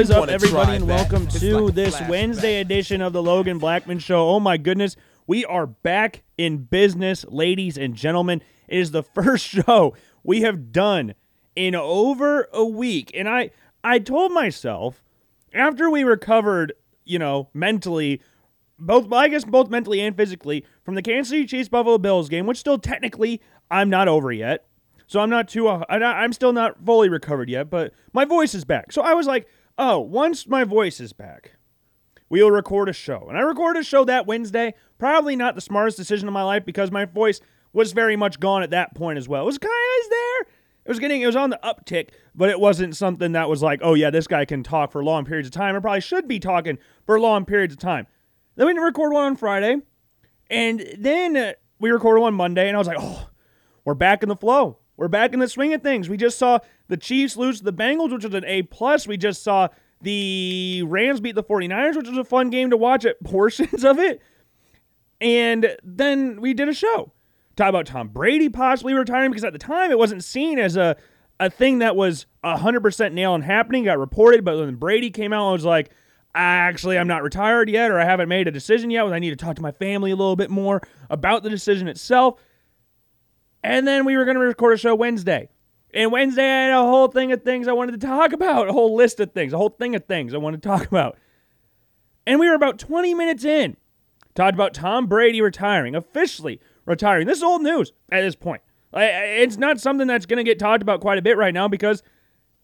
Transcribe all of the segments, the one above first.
What is up, everybody, and welcome to like this. Wednesday edition of the Logan Blackman Show. Oh my goodness, we are back in business, ladies and gentlemen. It is the first show we have done in over a week, and I I told myself after we recovered, you know, mentally, both I guess both mentally and physically from the Kansas City Chiefs Buffalo Bills game, which still technically I'm not over yet. So I'm not too uh, I'm still not fully recovered yet, but my voice is back. So I was like, "Oh, once my voice is back, we'll record a show." And I recorded a show that Wednesday. Probably not the smartest decision of my life because my voice was very much gone at that point as well. It was kind of there. It was getting it was on the uptick, but it wasn't something that was like, "Oh yeah, this guy can talk for long periods of time." I probably should be talking for long periods of time. Then we didn't record one on Friday, and then uh, we recorded one Monday, and I was like, "Oh, we're back in the flow. We're back in the swing of things. We just saw the Chiefs lose to the Bengals, which was an A plus. We just saw the Rams beat the 49ers, which was a fun game to watch at portions of it. And then we did a show. Talk about Tom Brady possibly retiring because at the time it wasn't seen as a, a thing that was 100% nail and happening. Got reported, but when Brady came out, I was like, actually, I'm not retired yet, or I haven't made a decision yet. I need to talk to my family a little bit more about the decision itself. And then we were going to record a show Wednesday. And Wednesday, I had a whole thing of things I wanted to talk about, a whole list of things, a whole thing of things I wanted to talk about. And we were about 20 minutes in. Talked about Tom Brady retiring, officially retiring. This is old news at this point. It's not something that's going to get talked about quite a bit right now because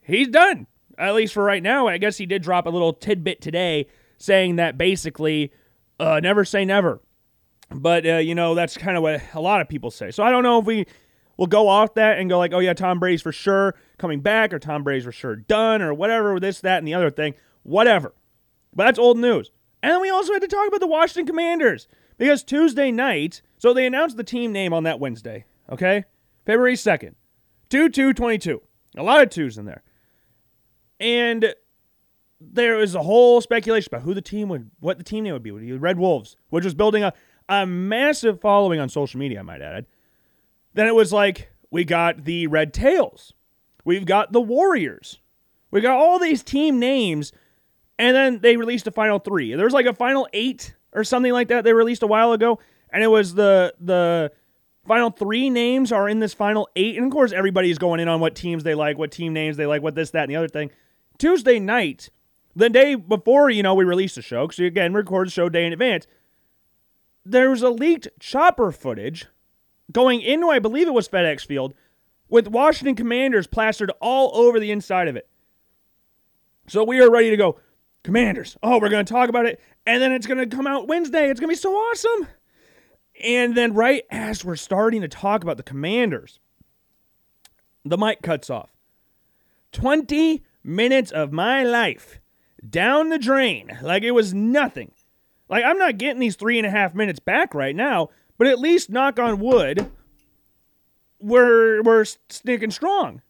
he's done, at least for right now. I guess he did drop a little tidbit today saying that basically, uh, never say never. But uh, you know that's kind of what a lot of people say. So I don't know if we will go off that and go like, oh yeah, Tom Brady's for sure coming back, or Tom Brady's for sure done, or whatever. This, that, and the other thing, whatever. But that's old news. And then we also had to talk about the Washington Commanders because Tuesday night, so they announced the team name on that Wednesday. Okay, February second, two two twenty two. A lot of twos in there, and there was a whole speculation about who the team would, what the team name would be. Would be the Red Wolves, which was building a, a massive following on social media, I might add. Then it was like, we got the Red Tails. We've got the Warriors. We got all these team names, and then they released a final three. There was like a final eight or something like that they released a while ago, and it was the the final three names are in this final eight. And of course, everybody's going in on what teams they like, what team names they like, what this, that, and the other thing. Tuesday night, the day before, you know, we released the show, because again, record the show day in advance, there was a leaked chopper footage going into, I believe it was FedEx Field, with Washington Commanders plastered all over the inside of it. So we are ready to go. Commanders. Oh, we're going to talk about it. And then it's going to come out Wednesday. It's going to be so awesome. And then, right as we're starting to talk about the Commanders, the mic cuts off. 20 minutes of my life down the drain like it was nothing. Like, I'm not getting these three and a half minutes back right now, but at least knock on wood, we're, we're sticking strong.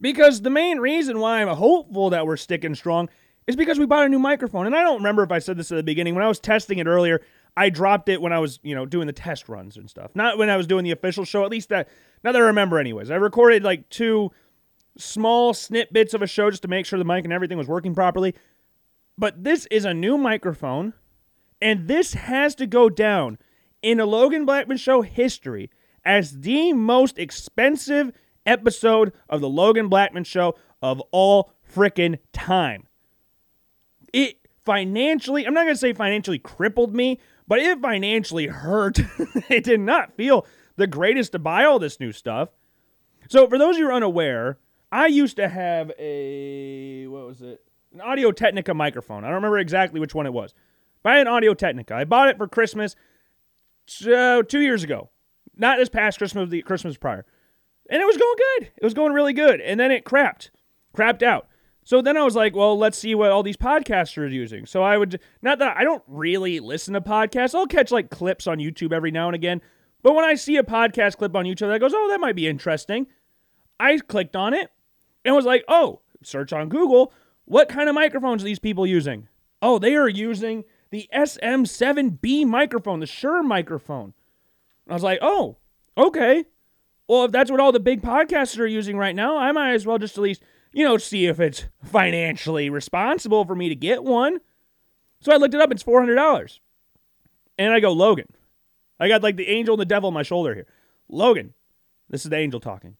Because the main reason why I'm hopeful that we're sticking strong is because we bought a new microphone. And I don't remember if I said this at the beginning. When I was testing it earlier, I dropped it when I was, you know, doing the test runs and stuff. Not when I was doing the official show. At least that, not that I remember, anyways. I recorded like two small snippets of a show just to make sure the mic and everything was working properly. But this is a new microphone, and this has to go down in a Logan Blackman show history as the most expensive episode of the Logan Blackman show of all frickin' time. It financially, I'm not going to say financially crippled me, but it financially hurt. it did not feel the greatest to buy all this new stuff. So, for those of you unaware, I used to have a, what was it? An Audio Technica microphone. I don't remember exactly which one it was. Had an Audio Technica. I bought it for Christmas uh, two years ago. Not this past Christmas, the Christmas prior. And it was going good. It was going really good. And then it crapped, crapped out. So then I was like, well, let's see what all these podcasters are using. So I would, not that I don't really listen to podcasts, I'll catch like clips on YouTube every now and again. But when I see a podcast clip on YouTube that goes, oh, that might be interesting, I clicked on it and was like, oh, search on Google, what kind of microphones are these people using? Oh, they are using the SM7B microphone, the Shure microphone. I was like, oh, okay. Well, if that's what all the big podcasters are using right now, I might as well just at least you know, see if it's financially responsible for me to get one. So I looked it up. It's four hundred dollars, and I go Logan. I got like the angel and the devil on my shoulder here. Logan, this is the angel talking.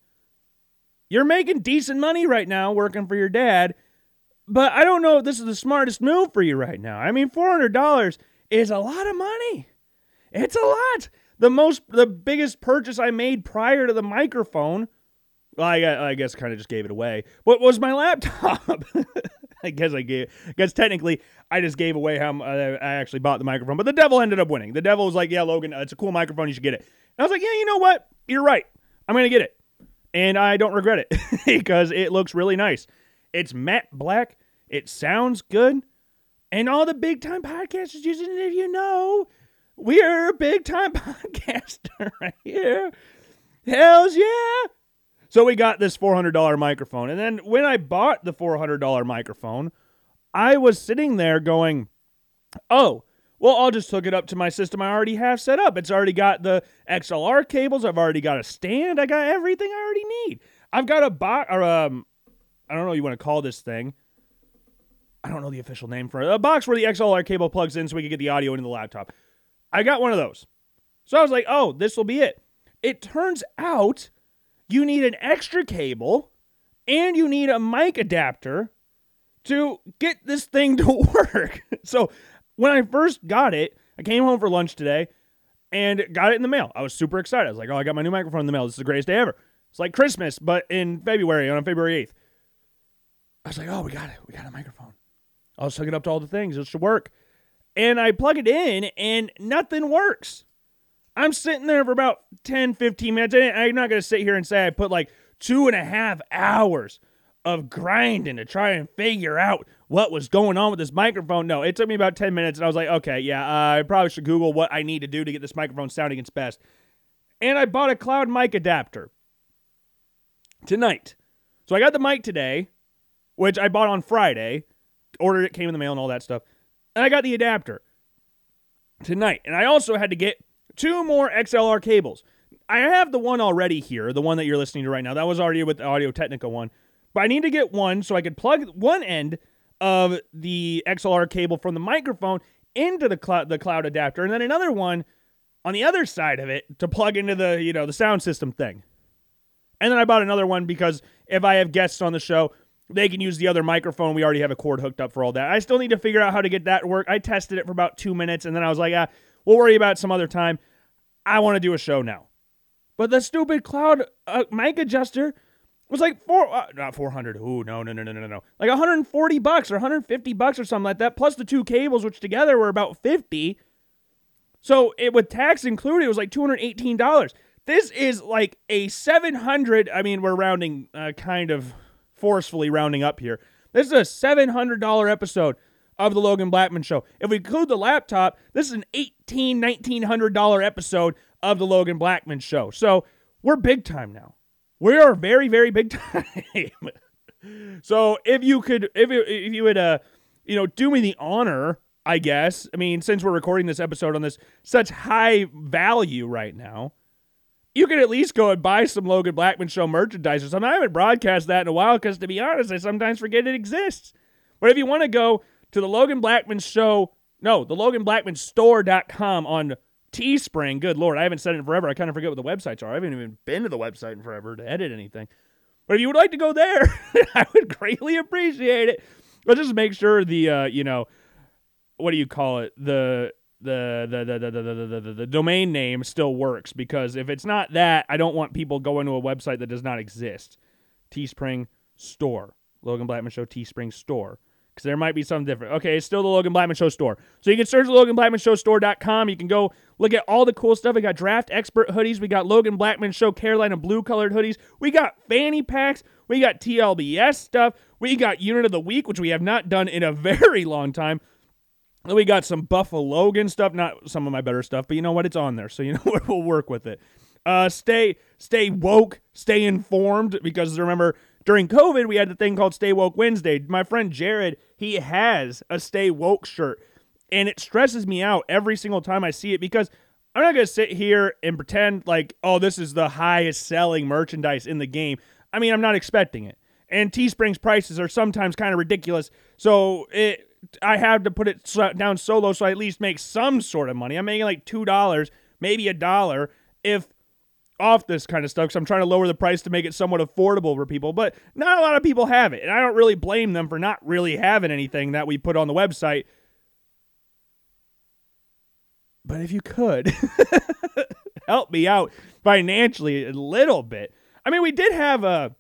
You're making decent money right now working for your dad, but I don't know if this is the smartest move for you right now. I mean, $400 is a lot of money. It's a lot. The most, the biggest purchase I made prior to the microphone, well, I, I guess kind of just gave it away. What was my laptop? I guess I gave. I guess technically, I just gave away how uh, I actually bought the microphone. But the devil ended up winning. The devil was like, "Yeah, Logan, it's a cool microphone. You should get it." And I was like, "Yeah, you know what? You're right. I'm gonna get it, and I don't regret it because it looks really nice. It's matte black. It sounds good, and all the big time podcasters using it. If you know, we're a big time podcaster right here. Hell's yeah! So we got this $400 microphone. And then when I bought the $400 microphone, I was sitting there going, oh, well, I'll just hook it up to my system I already have set up. It's already got the XLR cables. I've already got a stand. I got everything I already need. I've got a box, or um, I don't know you want to call this thing. I don't know the official name for it. A box where the XLR cable plugs in so we can get the audio into the laptop. I got one of those. So I was like, oh, this will be it. It turns out you need an extra cable and you need a mic adapter to get this thing to work. so when I first got it, I came home for lunch today and got it in the mail. I was super excited. I was like, oh, I got my new microphone in the mail. This is the greatest day ever. It's like Christmas, but in February, on February 8th. I was like, oh, we got it. We got a microphone. I'll just hook it up to all the things. It should work. And I plug it in and nothing works. I'm sitting there for about 10, 15 minutes. I'm not going to sit here and say I put like two and a half hours of grinding to try and figure out what was going on with this microphone. No, it took me about 10 minutes and I was like, okay, yeah, uh, I probably should Google what I need to do to get this microphone sounding its best. And I bought a cloud mic adapter tonight. So I got the mic today, which I bought on Friday, ordered it, came in the mail, and all that stuff. And I got the adapter tonight. And I also had to get two more XLR cables. I have the one already here, the one that you're listening to right now. That was already with the Audio Technica one. But I need to get one so I could plug one end of the XLR cable from the microphone into the cloud the cloud adapter and then another one on the other side of it to plug into the, you know, the sound system thing. And then I bought another one because if I have guests on the show, they can use the other microphone. We already have a cord hooked up for all that. I still need to figure out how to get that to work. I tested it for about two minutes and then I was like, ah, We'll worry about some other time. I want to do a show now. But the stupid cloud uh, mic adjuster was like four, uh, not 400. Ooh, no, no, no, no, no, no. Like 140 bucks or 150 bucks or something like that, plus the two cables, which together were about 50. So it with tax included, it was like $218. This is like a 700. I mean, we're rounding, uh, kind of forcefully rounding up here. This is a $700 episode of the Logan Blackman Show. If we include the laptop, this is an eighteen, nineteen hundred dollar episode of the Logan Blackman Show. So we're big time now. We are very, very big time. so if you could, if you, if you would, uh, you know, do me the honor, I guess. I mean, since we're recording this episode on this such high value right now, you could at least go and buy some Logan Blackman Show merchandise or something. I haven't broadcast that in a while because, to be honest, I sometimes forget it exists. But if you want to go to the Logan Blackman show. No, the Logan Blackman store.com on Teespring. Good Lord, I haven't said it in forever. I kind of forget what the websites are. I haven't even been to the website in forever to edit anything. But if you would like to go there, I would greatly appreciate it. But just make sure the, uh, you know, what do you call it? The the the, the, the, the, the, the, domain name still works because if it's not that, I don't want people going to a website that does not exist. Teespring store. Logan Blackman Show Teespring store because there might be something different. Okay, it's still the Logan Blackman Show store. So you can search the Logan Blackman Show store.com. You can go look at all the cool stuff. We got draft expert hoodies. We got Logan Blackman Show Carolina blue colored hoodies. We got fanny packs. We got TLBS stuff. We got Unit of the Week, which we have not done in a very long time. We got some Buffalo Logan stuff, not some of my better stuff, but you know what? It's on there, so you know what? We'll work with it. Uh, stay, stay woke, stay informed, because remember during COVID, we had the thing called Stay Woke Wednesday. My friend Jared, he has a Stay Woke shirt, and it stresses me out every single time I see it because I'm not going to sit here and pretend like, oh, this is the highest selling merchandise in the game. I mean, I'm not expecting it. And Teespring's prices are sometimes kind of ridiculous. So it, I have to put it down so low so I at least make some sort of money. I'm making like two dollars, maybe a dollar, if off this kind of stuff because I'm trying to lower the price to make it somewhat affordable for people. But not a lot of people have it, and I don't really blame them for not really having anything that we put on the website. But if you could help me out financially a little bit, I mean, we did have a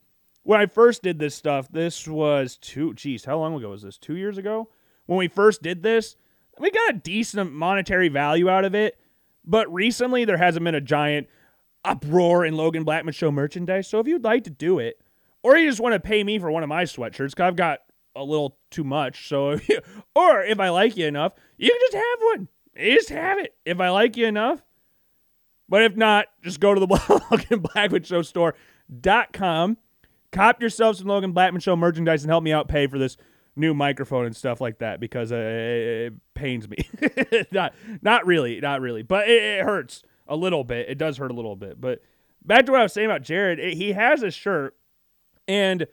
when I first did this stuff. This was two. Geez, how long ago was this? Two years ago when we first did this. We got a decent monetary value out of it, but recently there hasn't been a giant uproar in Logan Blackman Show merchandise. So if you'd like to do it, or you just want to pay me for one of my sweatshirts, because I've got a little too much. So, or if I like you enough, you can just have one. Just have it if I like you enough. But if not, just go to the Logan Blackman Show store.com, cop yourself some Logan Blackman Show merchandise, and help me out pay for this new microphone and stuff like that because uh, it pains me. not, not really, not really, but it, it hurts a little bit. It does hurt a little bit. But back to what I was saying about Jared, it, he has a shirt, and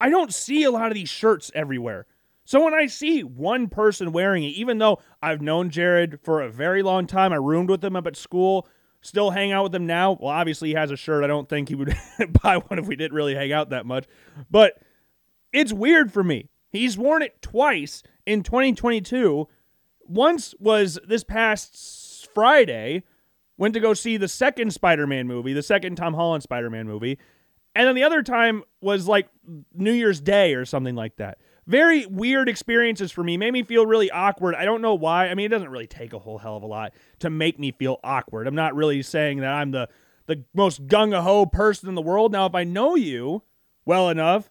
I don't see a lot of these shirts everywhere. So when I see one person wearing it, even though I've known Jared for a very long time, I roomed with him up at school, still hang out with him now. Well, obviously he has a shirt. I don't think he would buy one if we didn't really hang out that much. But it's weird for me. He's worn it twice in 2022. Once was this past Friday went to go see the second Spider-Man movie, the second Tom Holland Spider-Man movie. And then the other time was like New Year's Day or something like that. Very weird experiences for me. Made me feel really awkward. I don't know why. I mean, it doesn't really take a whole hell of a lot to make me feel awkward. I'm not really saying that I'm the the most gung ho person in the world. Now, if I know you well enough,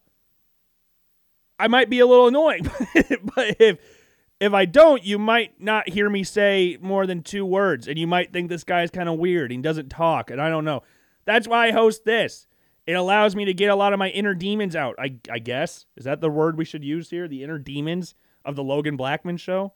I might be a little annoying. but if if I don't, you might not hear me say more than two words, and you might think this guy's kind of weird. He doesn't talk, and I don't know. That's why I host this. It allows me to get a lot of my inner demons out. I, I guess is that the word we should use here? The inner demons of the Logan Blackman show.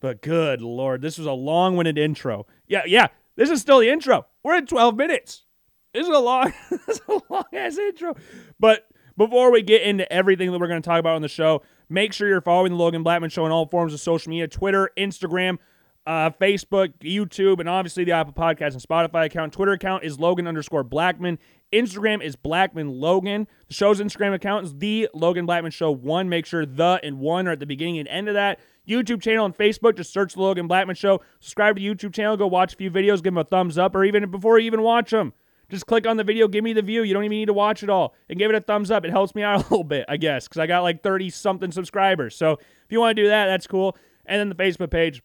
But good lord, this was a long-winded intro. Yeah, yeah, this is still the intro. We're at 12 minutes. This is a long, this is a long ass intro. But before we get into everything that we're going to talk about on the show, make sure you're following the Logan Blackman Show on all forms of social media Twitter, Instagram, uh, Facebook, YouTube, and obviously the Apple Podcast and Spotify account. Twitter account is Logan underscore Blackman. Instagram is Blackman Logan. The show's Instagram account is the Logan Blackman Show One. Make sure the and one are at the beginning and end of that. YouTube channel and Facebook, just search the Logan Blackman Show. Subscribe to the YouTube channel, go watch a few videos, give them a thumbs up, or even before you even watch them. Just click on the video, give me the view. You don't even need to watch it all and give it a thumbs up. It helps me out a little bit, I guess, because I got like 30 something subscribers. So if you want to do that, that's cool. And then the Facebook page,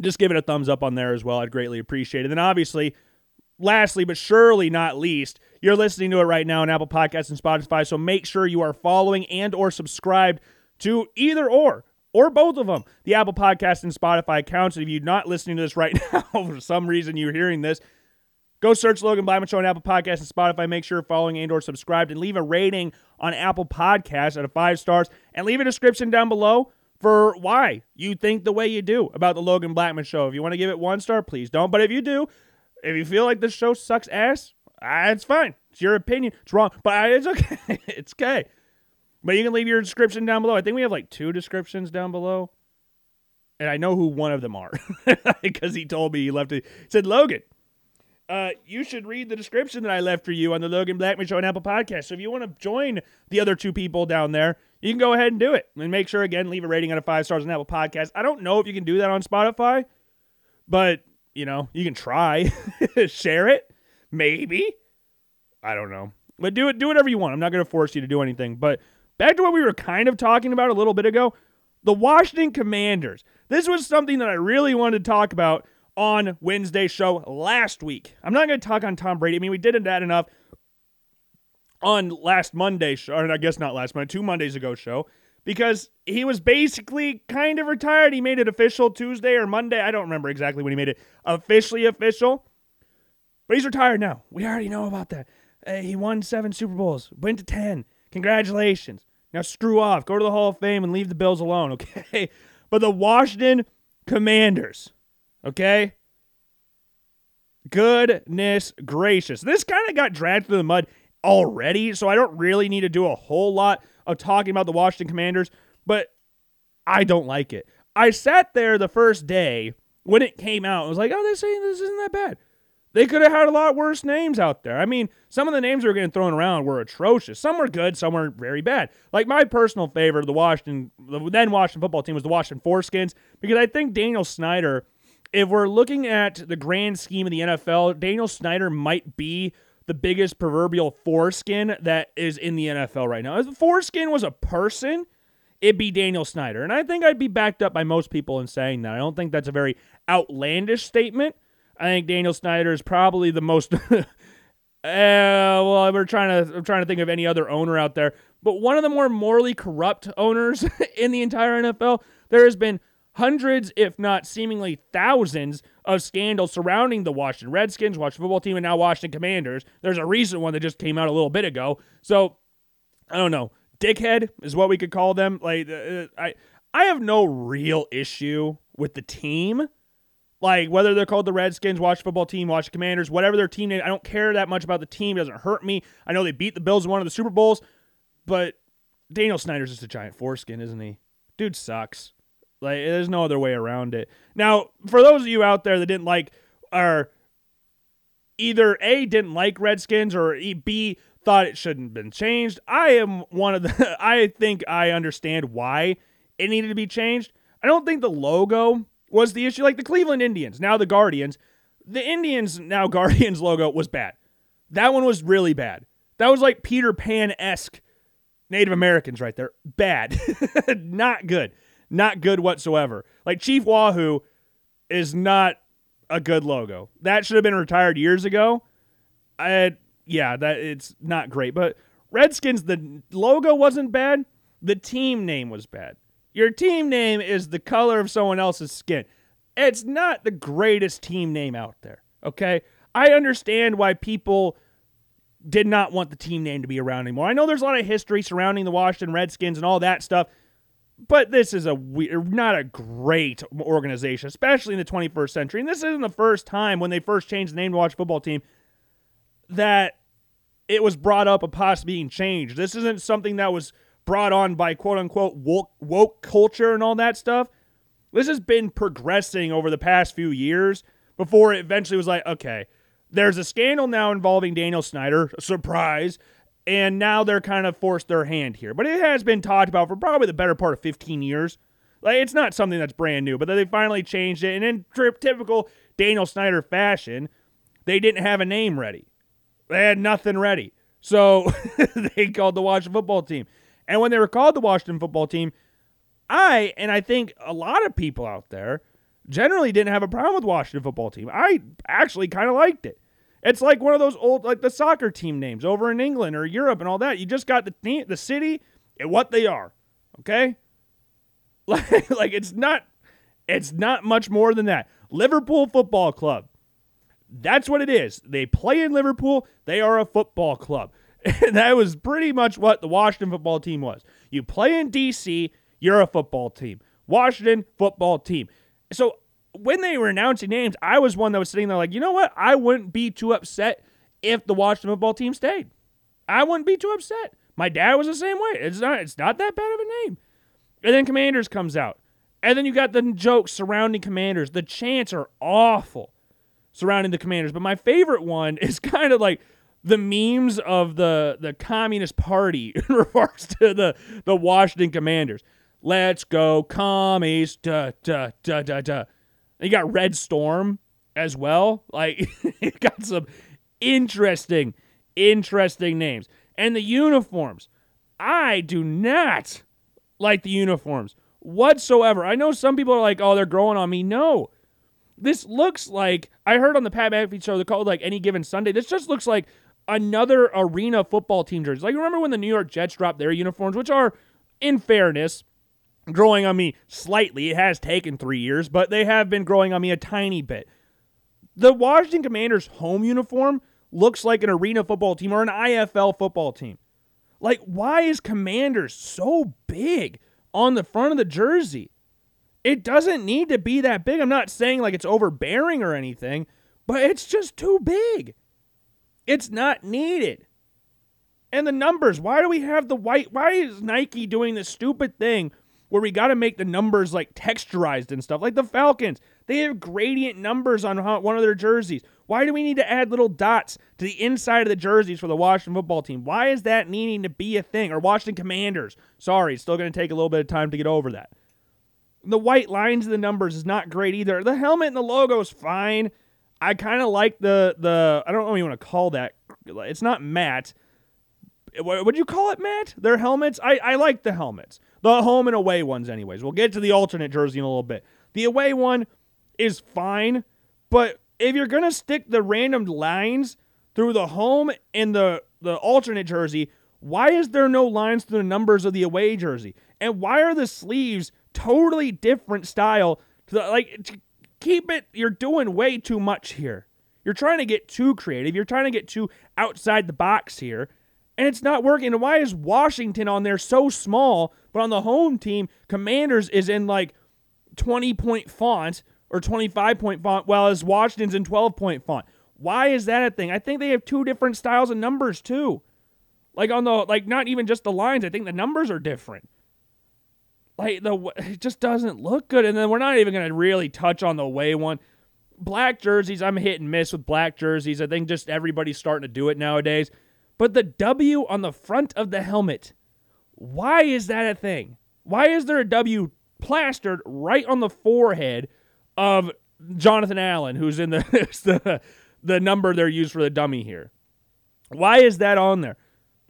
just give it a thumbs up on there as well. I'd greatly appreciate it. And then obviously, lastly, but surely not least, you're listening to it right now on Apple Podcasts and Spotify. So make sure you are following and or subscribed to either or or both of them, the Apple Podcast and Spotify accounts. And if you're not listening to this right now, for some reason you're hearing this, Go search Logan Blackman Show on Apple Podcasts and Spotify. Make sure you're following and or subscribed and leave a rating on Apple Podcasts out of five stars and leave a description down below for why you think the way you do about the Logan Blackman Show. If you want to give it one star, please don't. But if you do, if you feel like this show sucks ass, it's fine. It's your opinion. It's wrong, but it's okay. it's okay. But you can leave your description down below. I think we have like two descriptions down below. And I know who one of them are because he told me he left it. He said, Logan, uh, you should read the description that I left for you on the Logan Blackman Show on Apple Podcast. So if you want to join the other two people down there, you can go ahead and do it. And make sure, again, leave a rating out of five stars on Apple Podcast. I don't know if you can do that on Spotify, but, you know, you can try. Share it. Maybe. I don't know. But do it. Do whatever you want. I'm not going to force you to do anything. But back to what we were kind of talking about a little bit ago. The Washington Commanders. This was something that I really wanted to talk about on Wednesday show last week. I'm not going to talk on Tom Brady. I mean, we did that enough on last Monday show, or I guess not last Monday, two Mondays ago show, because he was basically kind of retired. He made it official Tuesday or Monday. I don't remember exactly when he made it officially official, but he's retired now. We already know about that. Uh, he won seven Super Bowls, went to 10. Congratulations. Now screw off. Go to the Hall of Fame and leave the Bills alone, okay? But the Washington Commanders Okay? Goodness gracious. This kind of got dragged through the mud already, so I don't really need to do a whole lot of talking about the Washington Commanders, but I don't like it. I sat there the first day when it came out. I was like, oh, they're saying this isn't that bad. They could have had a lot worse names out there. I mean, some of the names that were getting thrown around were atrocious. Some were good, some were very bad. Like my personal favorite the Washington, the then Washington football team was the Washington Foreskins because I think Daniel Snyder, if we're looking at the grand scheme of the NFL, Daniel Snyder might be the biggest proverbial foreskin that is in the NFL right now. If the foreskin was a person, it'd be Daniel Snyder. And I think I'd be backed up by most people in saying that. I don't think that's a very outlandish statement. I think Daniel Snyder is probably the most. uh, well, we're trying to. I'm trying to think of any other owner out there, but one of the more morally corrupt owners in the entire NFL. There has been hundreds, if not seemingly thousands, of scandals surrounding the Washington Redskins, Washington football team, and now Washington Commanders. There's a recent one that just came out a little bit ago. So I don't know. Dickhead is what we could call them. Like uh, I, I have no real issue with the team. Like whether they're called the Redskins, Watch Football Team, Watch Commanders, whatever their team name, I don't care that much about the team. It doesn't hurt me. I know they beat the Bills in one of the Super Bowls, but Daniel Snyder's just a giant foreskin, isn't he? Dude sucks. Like there's no other way around it. Now, for those of you out there that didn't like or either A didn't like Redskins or B thought it shouldn't have been changed, I am one of the I think I understand why it needed to be changed. I don't think the logo was the issue. Like the Cleveland Indians, now the Guardians. The Indians, now Guardians logo was bad. That one was really bad. That was like Peter Pan esque Native Americans right there. Bad. not good. Not good whatsoever. Like Chief Wahoo is not a good logo. That should have been retired years ago. I yeah, that it's not great. But Redskins, the logo wasn't bad. The team name was bad. Your team name is the color of someone else's skin. It's not the greatest team name out there, okay? I understand why people did not want the team name to be around anymore. I know there's a lot of history surrounding the Washington Redskins and all that stuff, but this is a weird, not a great organization, especially in the 21st century. And this isn't the first time when they first changed the name to Watch Football Team that it was brought up of possibly being changed. This isn't something that was brought on by quote unquote woke, woke culture and all that stuff. This has been progressing over the past few years before it eventually was like, okay, there's a scandal now involving Daniel Snyder, surprise, and now they're kind of forced their hand here. But it has been talked about for probably the better part of 15 years. Like it's not something that's brand new, but they finally changed it. And in typical Daniel Snyder fashion, they didn't have a name ready. They had nothing ready. So they called the Washington football team. And when they were called the Washington football team, I, and I think a lot of people out there, generally didn't have a problem with Washington football team. I actually kind of liked it. It's like one of those old, like the soccer team names over in England or Europe and all that. You just got the the city and what they are. Okay, like, like it's not, it's not much more than that. Liverpool Football Club. That's what it is. They play in Liverpool. They are a football club. That was pretty much what the Washington football team was. You play in DC, you're a football team. Washington football team. So when they were announcing names, I was one that was sitting there like, you know what? I wouldn't be too upset if the Washington football team stayed. I wouldn't be too upset. My dad was the same way. It's not it's not that bad of a name. And then Commanders comes out. And then you got the jokes surrounding Commanders. The chants are awful surrounding the Commanders. But my favorite one is kind of like the memes of the the Communist Party in regards to the the Washington Commanders. Let's go commies, da da da da da. You got Red Storm as well. Like you got some interesting, interesting names. And the uniforms. I do not like the uniforms whatsoever. I know some people are like, oh, they're growing on me. No. This looks like I heard on the Pat McAfee show they call it like any given Sunday. This just looks like another arena football team jersey. Like remember when the New York Jets dropped their uniforms, which are, in fairness, growing on me slightly. It has taken three years, but they have been growing on me a tiny bit. The Washington Commanders home uniform looks like an arena football team or an IFL football team. Like, why is Commanders so big on the front of the jersey? It doesn't need to be that big. I'm not saying like it's overbearing or anything, but it's just too big. It's not needed. And the numbers, why do we have the white? Why is Nike doing this stupid thing where we got to make the numbers like texturized and stuff? Like the Falcons, they have gradient numbers on one of their jerseys. Why do we need to add little dots to the inside of the jerseys for the Washington football team? Why is that needing to be a thing? Or Washington Commanders. Sorry, still going to take a little bit of time to get over that. The white lines of the numbers is not great either. The helmet and the logo is fine. I kind of like the the I don't know what you want to call that. It's not. What would you call it, Matt? Their helmets? I, I like the helmets. The home and away ones, anyways. We'll get to the alternate jersey in a little bit. The away one is fine, but if you're gonna stick the random lines through the home and the the alternate jersey, why is there no lines through the numbers of the away jersey? And why are the sleeves totally different style? To the, like, keep it. You're doing way too much here. You're trying to get too creative. You're trying to get too outside the box here. And it's not working. And why is Washington on there so small, but on the home team, Commanders is in like 20 point font or 25 point font, while as Washington's in 12 point font. Why is that a thing? I think they have two different styles of numbers too. Like on the like not even just the lines, I think the numbers are different. Like the it just doesn't look good. And then we're not even going to really touch on the way one. Black jerseys, I'm hit and miss with black jerseys. I think just everybody's starting to do it nowadays. But the W on the front of the helmet, why is that a thing? Why is there a W plastered right on the forehead of Jonathan Allen, who's in the the, the number they're used for the dummy here. Why is that on there?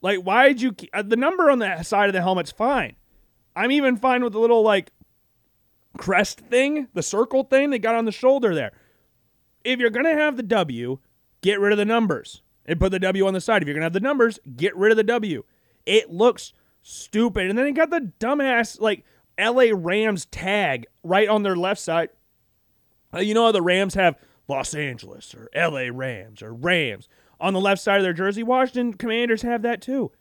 Like, why did you uh, the number on the side of the helmet's fine. I'm even fine with the little like crest thing, the circle thing they got on the shoulder there. If you're gonna have the W, get rid of the numbers and put the W on the side. If you're gonna have the numbers, get rid of the W. It looks stupid. And then they got the dumbass like LA Rams tag right on their left side. Uh, you know how the Rams have Los Angeles or LA Rams or Rams on the left side of their jersey? Washington Commanders have that too.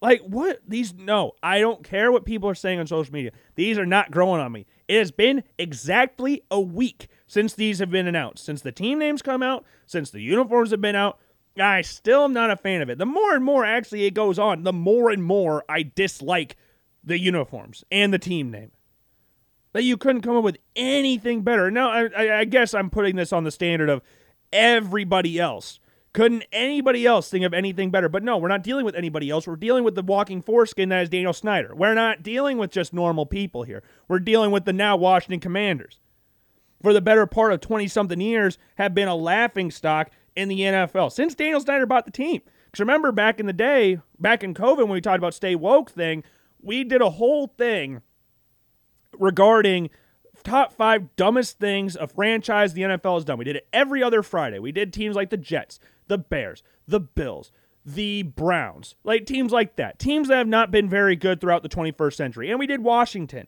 Like, what? These, no, I don't care what people are saying on social media. These are not growing on me. It has been exactly a week since these have been announced, since the team names come out, since the uniforms have been out. I still am not a fan of it. The more and more actually it goes on, the more and more I dislike the uniforms and the team name that you couldn't come up with anything better. Now, I, I guess I'm putting this on the standard of everybody else. Couldn't anybody else think of anything better? But no, we're not dealing with anybody else. We're dealing with the walking foreskin that is Daniel Snyder. We're not dealing with just normal people here. We're dealing with the now Washington Commanders. For the better part of 20 something years, have been a laughing stock in the NFL since Daniel Snyder bought the team. Because remember back in the day, back in COVID, when we talked about stay woke thing, we did a whole thing regarding top five dumbest things a franchise the NFL has done. We did it every other Friday. We did teams like the Jets, the Bears, the Bills, the Browns, like teams like that. Teams that have not been very good throughout the 21st century. And we did Washington.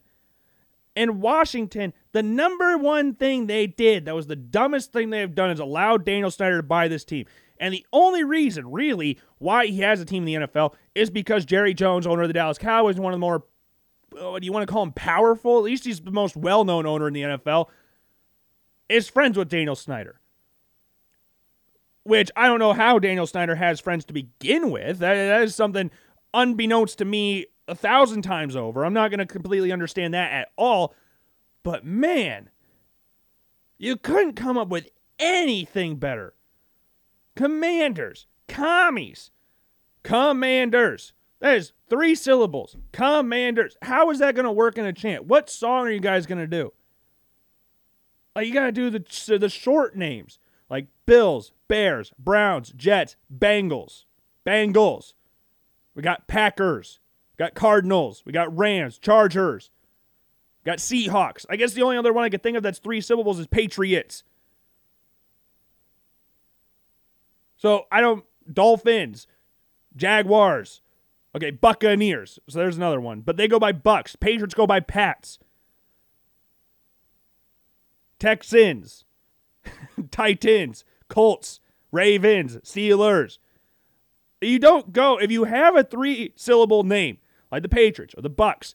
And Washington, the number one thing they did that was the dumbest thing they have done is allowed Daniel Snyder to buy this team. And the only reason, really, why he has a team in the NFL is because Jerry Jones, owner of the Dallas Cowboys, one of the more oh, what do you want to call him powerful? At least he's the most well known owner in the NFL. Is friends with Daniel Snyder. Which I don't know how Daniel Snyder has friends to begin with. that, that is something unbeknownst to me a thousand times over. I'm not going to completely understand that at all. But man, you couldn't come up with anything better. Commanders, commies, commanders. That is three syllables. Commanders. How is that going to work in a chant? What song are you guys going to do? Like you got to do the the short names like Bills, Bears, Browns, Jets, Bengals, Bengals. We got Packers, we got Cardinals, we got Rams, Chargers, got Seahawks. I guess the only other one I could think of that's three syllables is Patriots. So I don't Dolphins, Jaguars, Okay, Buccaneers. So there's another one. But they go by Bucks. Patriots go by Pats. Texans. Titans. Colts. Ravens. Steelers. You don't go if you have a three syllable name like the Patriots or the Bucks,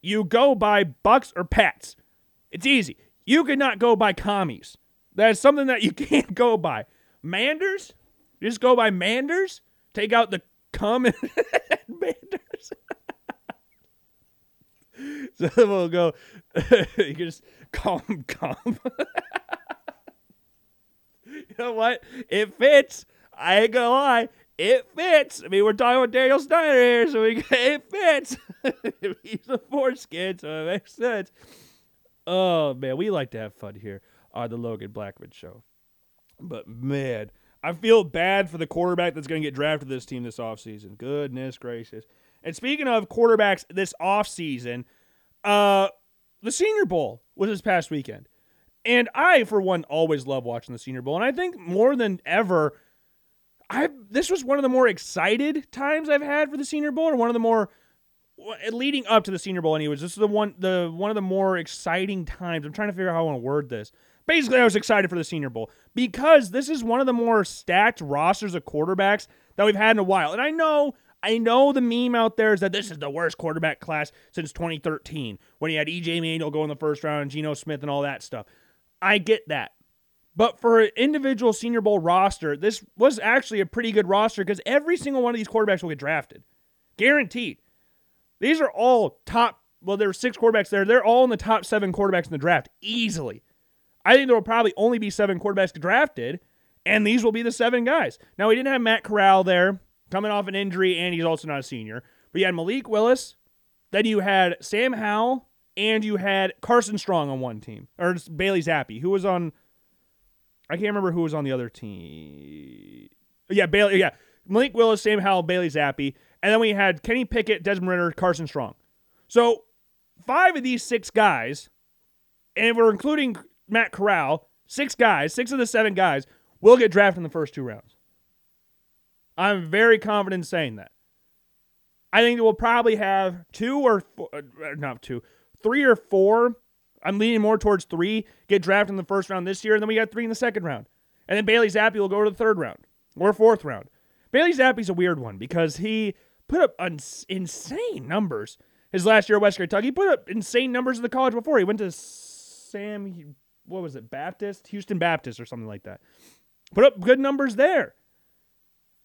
you go by Bucks or Pats. It's easy. You cannot go by commies. That's something that you can't go by. Manders? Just go by Manders? Take out the come and Manders. so we'll go. you can just call him come. You know what? It fits. I ain't gonna lie. It fits. I mean, we're talking about Daniel Snyder here, so we it fits. He's a foreskin, so it makes sense. Oh man, we like to have fun here on the Logan Blackman show. But man, I feel bad for the quarterback that's going to get drafted this team this offseason. Goodness gracious. And speaking of quarterbacks this offseason, uh, the Senior Bowl was this past weekend. And I, for one, always love watching the Senior Bowl. And I think more than ever, I this was one of the more excited times I've had for the Senior Bowl, or one of the more leading up to the Senior Bowl. Anyways, this is the one the one of the more exciting times. I'm trying to figure out how I want to word this. Basically, I was excited for the Senior Bowl because this is one of the more stacked rosters of quarterbacks that we've had in a while. And I know, I know the meme out there is that this is the worst quarterback class since 2013 when you had EJ Manuel go in the first round and Geno Smith and all that stuff. I get that. But for an individual Senior Bowl roster, this was actually a pretty good roster because every single one of these quarterbacks will get drafted. Guaranteed. These are all top, well, there are six quarterbacks there. They're all in the top seven quarterbacks in the draft easily. I think there will probably only be seven quarterbacks drafted, and these will be the seven guys. Now, we didn't have Matt Corral there coming off an injury, and he's also not a senior. But you had Malik Willis, then you had Sam Howell, and you had Carson Strong on one team, or Bailey Zappe, who was on. I can't remember who was on the other team. Yeah, Bailey. Yeah, Malik Willis, Sam Howell, Bailey Zappe, and then we had Kenny Pickett, Desmond Ridder, Carson Strong. So five of these six guys, and we're including Matt Corral, six guys, six of the seven guys will get drafted in the first two rounds. I'm very confident in saying that. I think we'll probably have two or four, uh, not two, three or four. I'm leaning more towards three get drafted in the first round this year, and then we got three in the second round. And then Bailey Zappe will go to the third round or fourth round. Bailey Zappe's a weird one because he put up uns- insane numbers his last year at West Kentucky. He put up insane numbers in the college before. He went to Sam what was it, Baptist, Houston Baptist, or something like that. Put up good numbers there.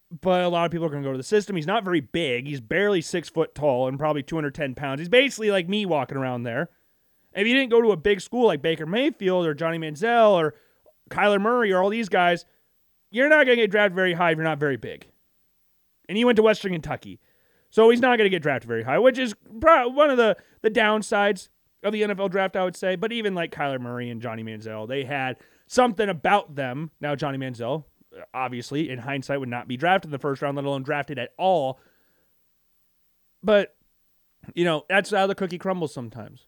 But a lot of people are going to go to the system. He's not very big. He's barely six foot tall and probably 210 pounds. He's basically like me walking around there. If you didn't go to a big school like Baker Mayfield or Johnny Manziel or Kyler Murray or all these guys, you're not going to get drafted very high if you're not very big. And he went to Western Kentucky. So he's not going to get drafted very high, which is one of the, the downsides of the NFL draft, I would say. But even like Kyler Murray and Johnny Manziel, they had something about them. Now, Johnny Manziel, obviously, in hindsight, would not be drafted in the first round, let alone drafted at all. But, you know, that's how the cookie crumbles sometimes.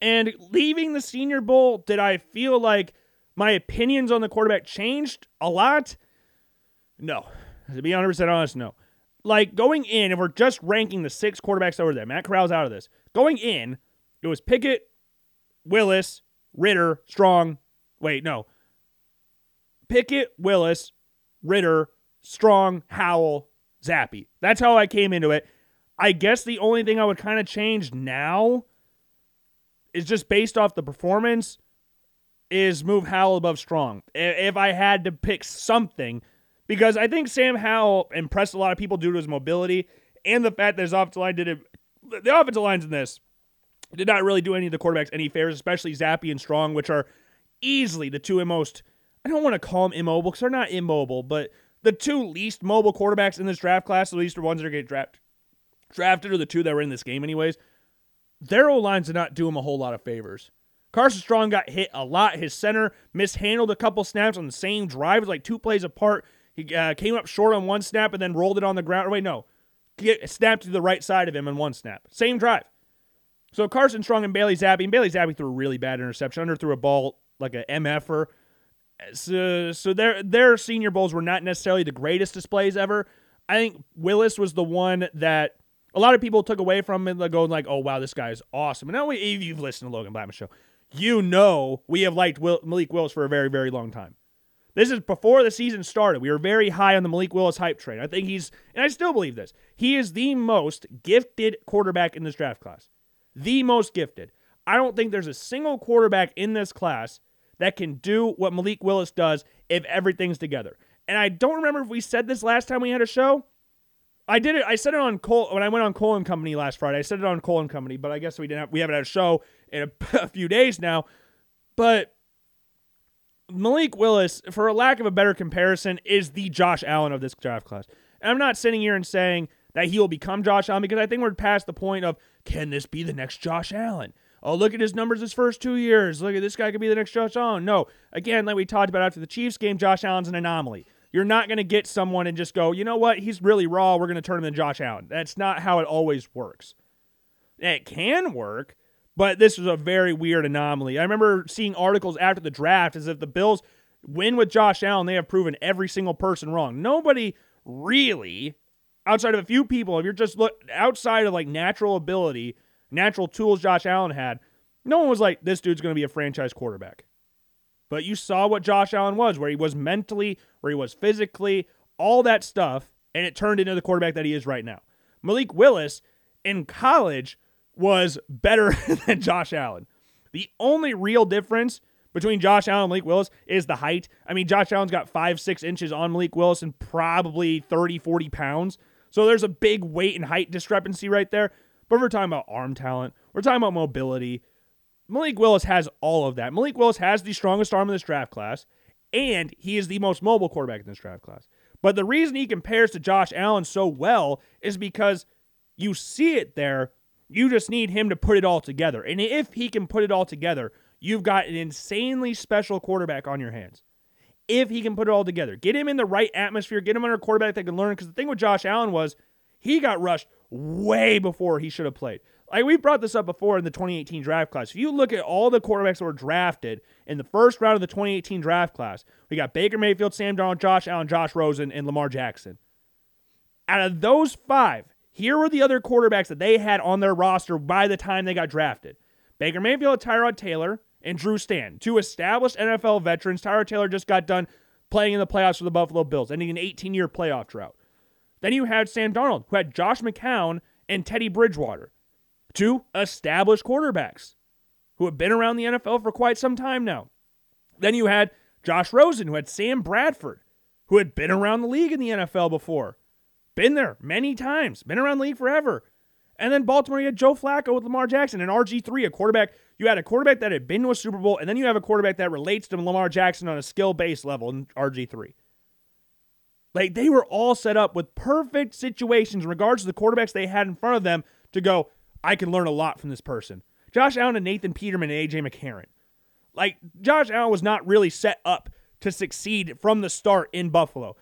And leaving the Senior Bowl, did I feel like my opinions on the quarterback changed a lot? No. To be 100% honest, no. Like going in, if we're just ranking the six quarterbacks over there, Matt Corral's out of this. Going in, it was Pickett, Willis, Ridder, Strong. Wait, no. Pickett, Willis, Ridder, Strong, Howell, Zappe. That's how I came into it. I guess the only thing I would kind of change now is just based off the performance is move Howell above Strong. If I had to pick something, because I think Sam Howell impressed a lot of people due to his mobility and the fact that his offensive line did it. The offensive lines in this did not really do any of the quarterbacks any favors, especially Zappe and Strong, which are easily the two most, I don't want to call them immobile because they're not immobile, but the two least mobile quarterbacks in this draft class, at least the ones that are getting draft, drafted, are the two that were in this game, anyways. Their O lines did not do him a whole lot of favors. Carson Strong got hit a lot. His center mishandled a couple snaps on the same drive, like two plays apart. He uh, came up short on one snap and then rolled it on the ground. Wait, no, Get, snapped to the right side of him in one snap. Same drive. So Carson Strong and Bailey Zappe, and Bailey Zappe threw a really bad interception. Under threw a ball like a MFer. So, so their their senior bowls were not necessarily the greatest displays ever. I think Willis was the one that a lot of people took away from it, going like, "Oh wow, this guy is awesome." And now, if you've listened to Logan Blackman show, you know we have liked Will, Malik Willis for a very, very long time. This is before the season started. We were very high on the Malik Willis hype train. I think he's, and I still believe this, he is the most gifted quarterback in this draft class the most gifted. I don't think there's a single quarterback in this class that can do what Malik Willis does if everything's together. And I don't remember if we said this last time we had a show. I did it. I said it on Cole when I went on Cole and Company last Friday. I said it on Cole and Company, but I guess we didn't. Have, we haven't had a show in a, a few days now. But Malik Willis, for a lack of a better comparison, is the Josh Allen of this draft class. And I'm not sitting here and saying that he will become Josh Allen because I think we're past the point of can this be the next Josh Allen? Oh, look at his numbers his first two years. Look at this guy could be the next Josh Allen. No, again, like we talked about after the Chiefs game, Josh Allen's an anomaly. You're not going to get someone and just go, you know what, he's really raw. We're going to turn him into Josh Allen. That's not how it always works. It can work, but this was a very weird anomaly. I remember seeing articles after the draft as if the Bills win with Josh Allen, they have proven every single person wrong. Nobody really, outside of a few people, if you're just look outside of like natural ability, natural tools Josh Allen had, no one was like, this dude's going to be a franchise quarterback. But you saw what Josh Allen was, where he was mentally, where he was physically, all that stuff, and it turned into the quarterback that he is right now. Malik Willis in college was better than Josh Allen. The only real difference between Josh Allen and Malik Willis is the height. I mean, Josh Allen's got five, six inches on Malik Willis and probably 30, 40 pounds. So there's a big weight and height discrepancy right there. But we're talking about arm talent, we're talking about mobility. Malik Willis has all of that. Malik Willis has the strongest arm in this draft class, and he is the most mobile quarterback in this draft class. But the reason he compares to Josh Allen so well is because you see it there. You just need him to put it all together. And if he can put it all together, you've got an insanely special quarterback on your hands. If he can put it all together, get him in the right atmosphere, get him under a quarterback that can learn. Because the thing with Josh Allen was he got rushed way before he should have played. Like we brought this up before in the 2018 draft class. If you look at all the quarterbacks that were drafted in the first round of the 2018 draft class, we got Baker Mayfield, Sam Darnold, Josh Allen, Josh Rosen, and Lamar Jackson. Out of those five, here were the other quarterbacks that they had on their roster by the time they got drafted. Baker Mayfield, Tyrod Taylor, and Drew Stanton, two established NFL veterans. Tyrod Taylor just got done playing in the playoffs for the Buffalo Bills, ending an 18 year playoff drought. Then you had Sam Darnold, who had Josh McCown and Teddy Bridgewater, two established quarterbacks who have been around the NFL for quite some time now. Then you had Josh Rosen, who had Sam Bradford, who had been around the league in the NFL before, been there many times, been around the league forever. And then Baltimore, you had Joe Flacco with Lamar Jackson and RG3, a quarterback. You had a quarterback that had been to a Super Bowl, and then you have a quarterback that relates to Lamar Jackson on a skill based level in RG3. Like they were all set up with perfect situations in regards to the quarterbacks they had in front of them to go, I can learn a lot from this person. Josh Allen and Nathan Peterman and AJ McCarron. Like Josh Allen was not really set up to succeed from the start in Buffalo.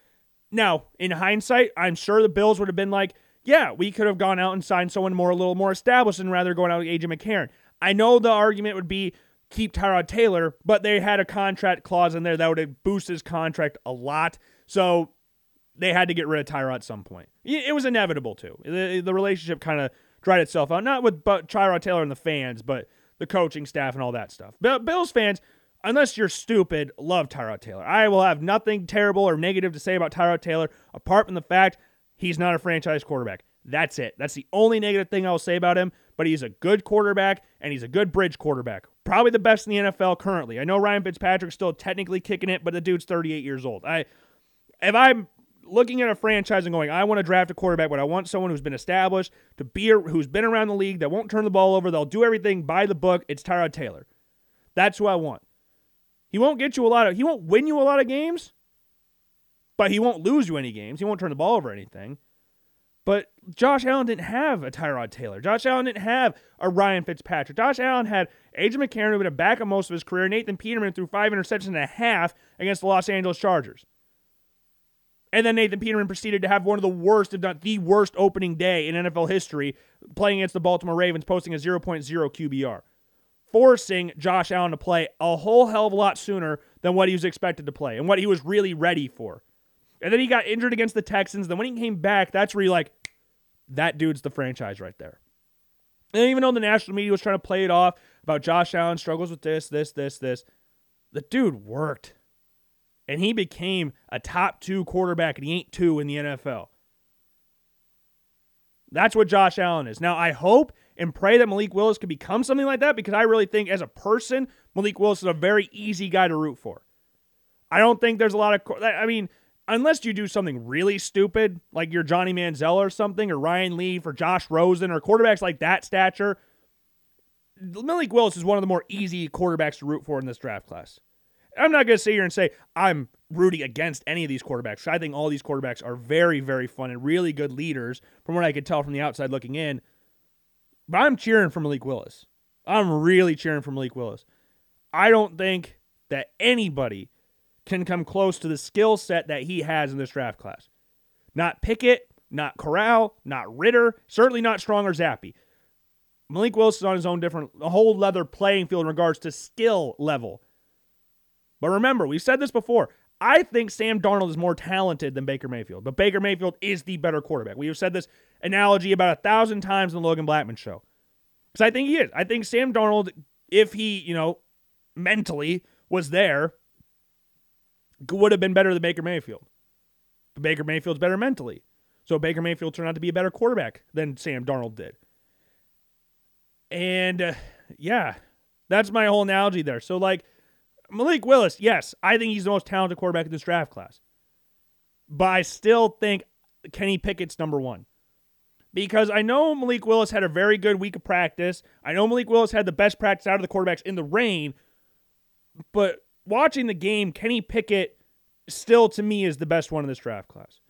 Now, in hindsight, I'm sure the Bills would have been like, yeah, we could have gone out and signed someone more a little more established and rather going out with AJ McCarron. I know the argument would be keep Tyrod Taylor, but they had a contract clause in there that would have boosted his contract a lot. So they had to get rid of Tyrod at some point. It was inevitable too. The, the relationship kind of dried itself out, not with but Tyrod Taylor and the fans, but the coaching staff and all that stuff. But Bills fans, unless you're stupid, love Tyrod Taylor. I will have nothing terrible or negative to say about Tyrod Taylor apart from the fact he's not a franchise quarterback. That's it. That's the only negative thing I'll say about him. But he's a good quarterback and he's a good bridge quarterback. Probably the best in the NFL currently. I know Ryan Fitzpatrick's still technically kicking it, but the dude's 38 years old. I if I'm looking at a franchise and going, I want to draft a quarterback, but I want someone who's been established to be a, who's been around the league that won't turn the ball over. They'll do everything by the book. It's Tyrod Taylor. That's who I want. He won't get you a lot of. He won't win you a lot of games, but he won't lose you any games. He won't turn the ball over anything. But Josh Allen didn't have a Tyrod Taylor. Josh Allen didn't have a Ryan Fitzpatrick. Josh Allen had Adrian McCarron, who been a back of most of his career. Nathan Peterman threw five interceptions and a half against the Los Angeles Chargers. And then Nathan Peterman proceeded to have one of the worst, if not the worst, opening day in NFL history, playing against the Baltimore Ravens, posting a 0.0 QBR, forcing Josh Allen to play a whole hell of a lot sooner than what he was expected to play and what he was really ready for. And then he got injured against the Texans. Then when he came back, that's where you're like, that dude's the franchise right there. And even though the national media was trying to play it off about Josh Allen struggles with this, this, this, this, the dude worked and he became a top two quarterback, and he ain't two in the NFL. That's what Josh Allen is. Now, I hope and pray that Malik Willis could become something like that because I really think, as a person, Malik Willis is a very easy guy to root for. I don't think there's a lot of. I mean, unless you do something really stupid, like you're Johnny Manziel or something, or Ryan Leaf or Josh Rosen or quarterbacks like that stature, Malik Willis is one of the more easy quarterbacks to root for in this draft class. I'm not going to sit here and say I'm rooting against any of these quarterbacks. I think all these quarterbacks are very, very fun and really good leaders from what I could tell from the outside looking in. But I'm cheering for Malik Willis. I'm really cheering for Malik Willis. I don't think that anybody can come close to the skill set that he has in this draft class. Not Pickett, not Corral, not Ridder, certainly not Strong or Zappe. Malik Willis is on his own different, whole leather playing field in regards to skill level. But remember, we've said this before. I think Sam Darnold is more talented than Baker Mayfield, but Baker Mayfield is the better quarterback. We have said this analogy about a thousand times in the Logan Blackman show. Because I think he is. I think Sam Darnold, if he, you know, mentally was there, would have been better than Baker Mayfield. But Baker Mayfield's better mentally. So Baker Mayfield turned out to be a better quarterback than Sam Darnold did. And uh, yeah, that's my whole analogy there. So, like, Malik Willis, yes, I think he's the most talented quarterback in this draft class. But I still think Kenny Pickett's number one. Because I know Malik Willis had a very good week of practice. I know Malik Willis had the best practice out of the quarterbacks in the rain. But watching the game, Kenny Pickett still to me is the best one in this draft class.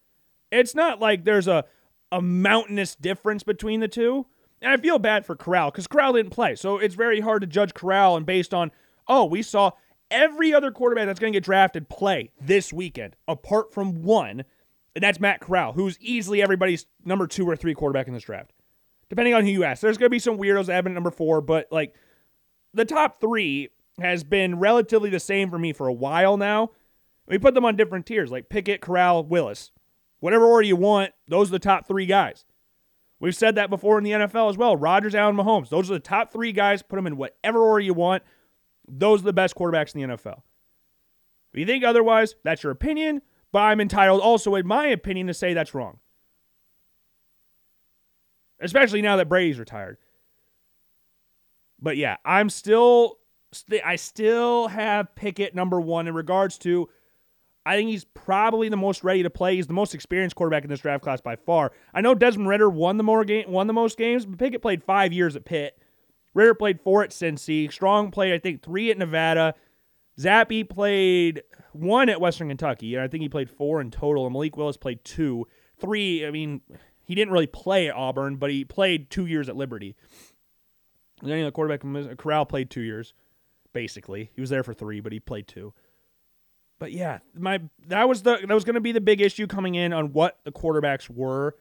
It's not like there's a a mountainous difference between the two. And I feel bad for Corral because Corral didn't play. So it's very hard to judge Corral and based on, oh, we saw every other quarterback that's going to get drafted play this weekend, apart from one, and that's Matt Corral, who's easily everybody's number two or three quarterback in this draft. Depending on who you ask. There's going to be some weirdos that have been number four, but like the top three has been relatively the same for me for a while now. We put them on different tiers, like Pickett, Corral, Willis. Whatever order you want, those are the top three guys. We've said that before in the NFL as well. Rodgers, Allen, Mahomes. Those are the top three guys. Put them in whatever order you want. Those are the best quarterbacks in the NFL. If you think otherwise, that's your opinion, but I'm entitled also, in my opinion, to say that's wrong. Especially now that Brady's retired. But yeah, I'm still I still have Pickett number one in regards to. I think he's probably the most ready to play. He's the most experienced quarterback in this draft class by far. I know Desmond Ridder won the more game, won the most games, but Pickett played five years at Pitt. Ridder played four at Cincy. Strong played, I think, three at Nevada. Zappe played one at Western Kentucky, and I think he played four in total. And Malik Willis played two. Three, I mean, he didn't really play at Auburn, but he played two years at Liberty. And then the quarterback, Corral, played two years basically. He was there for three, but he played two. But yeah, my that was the that was going to be the big issue coming in on what the quarterbacks were,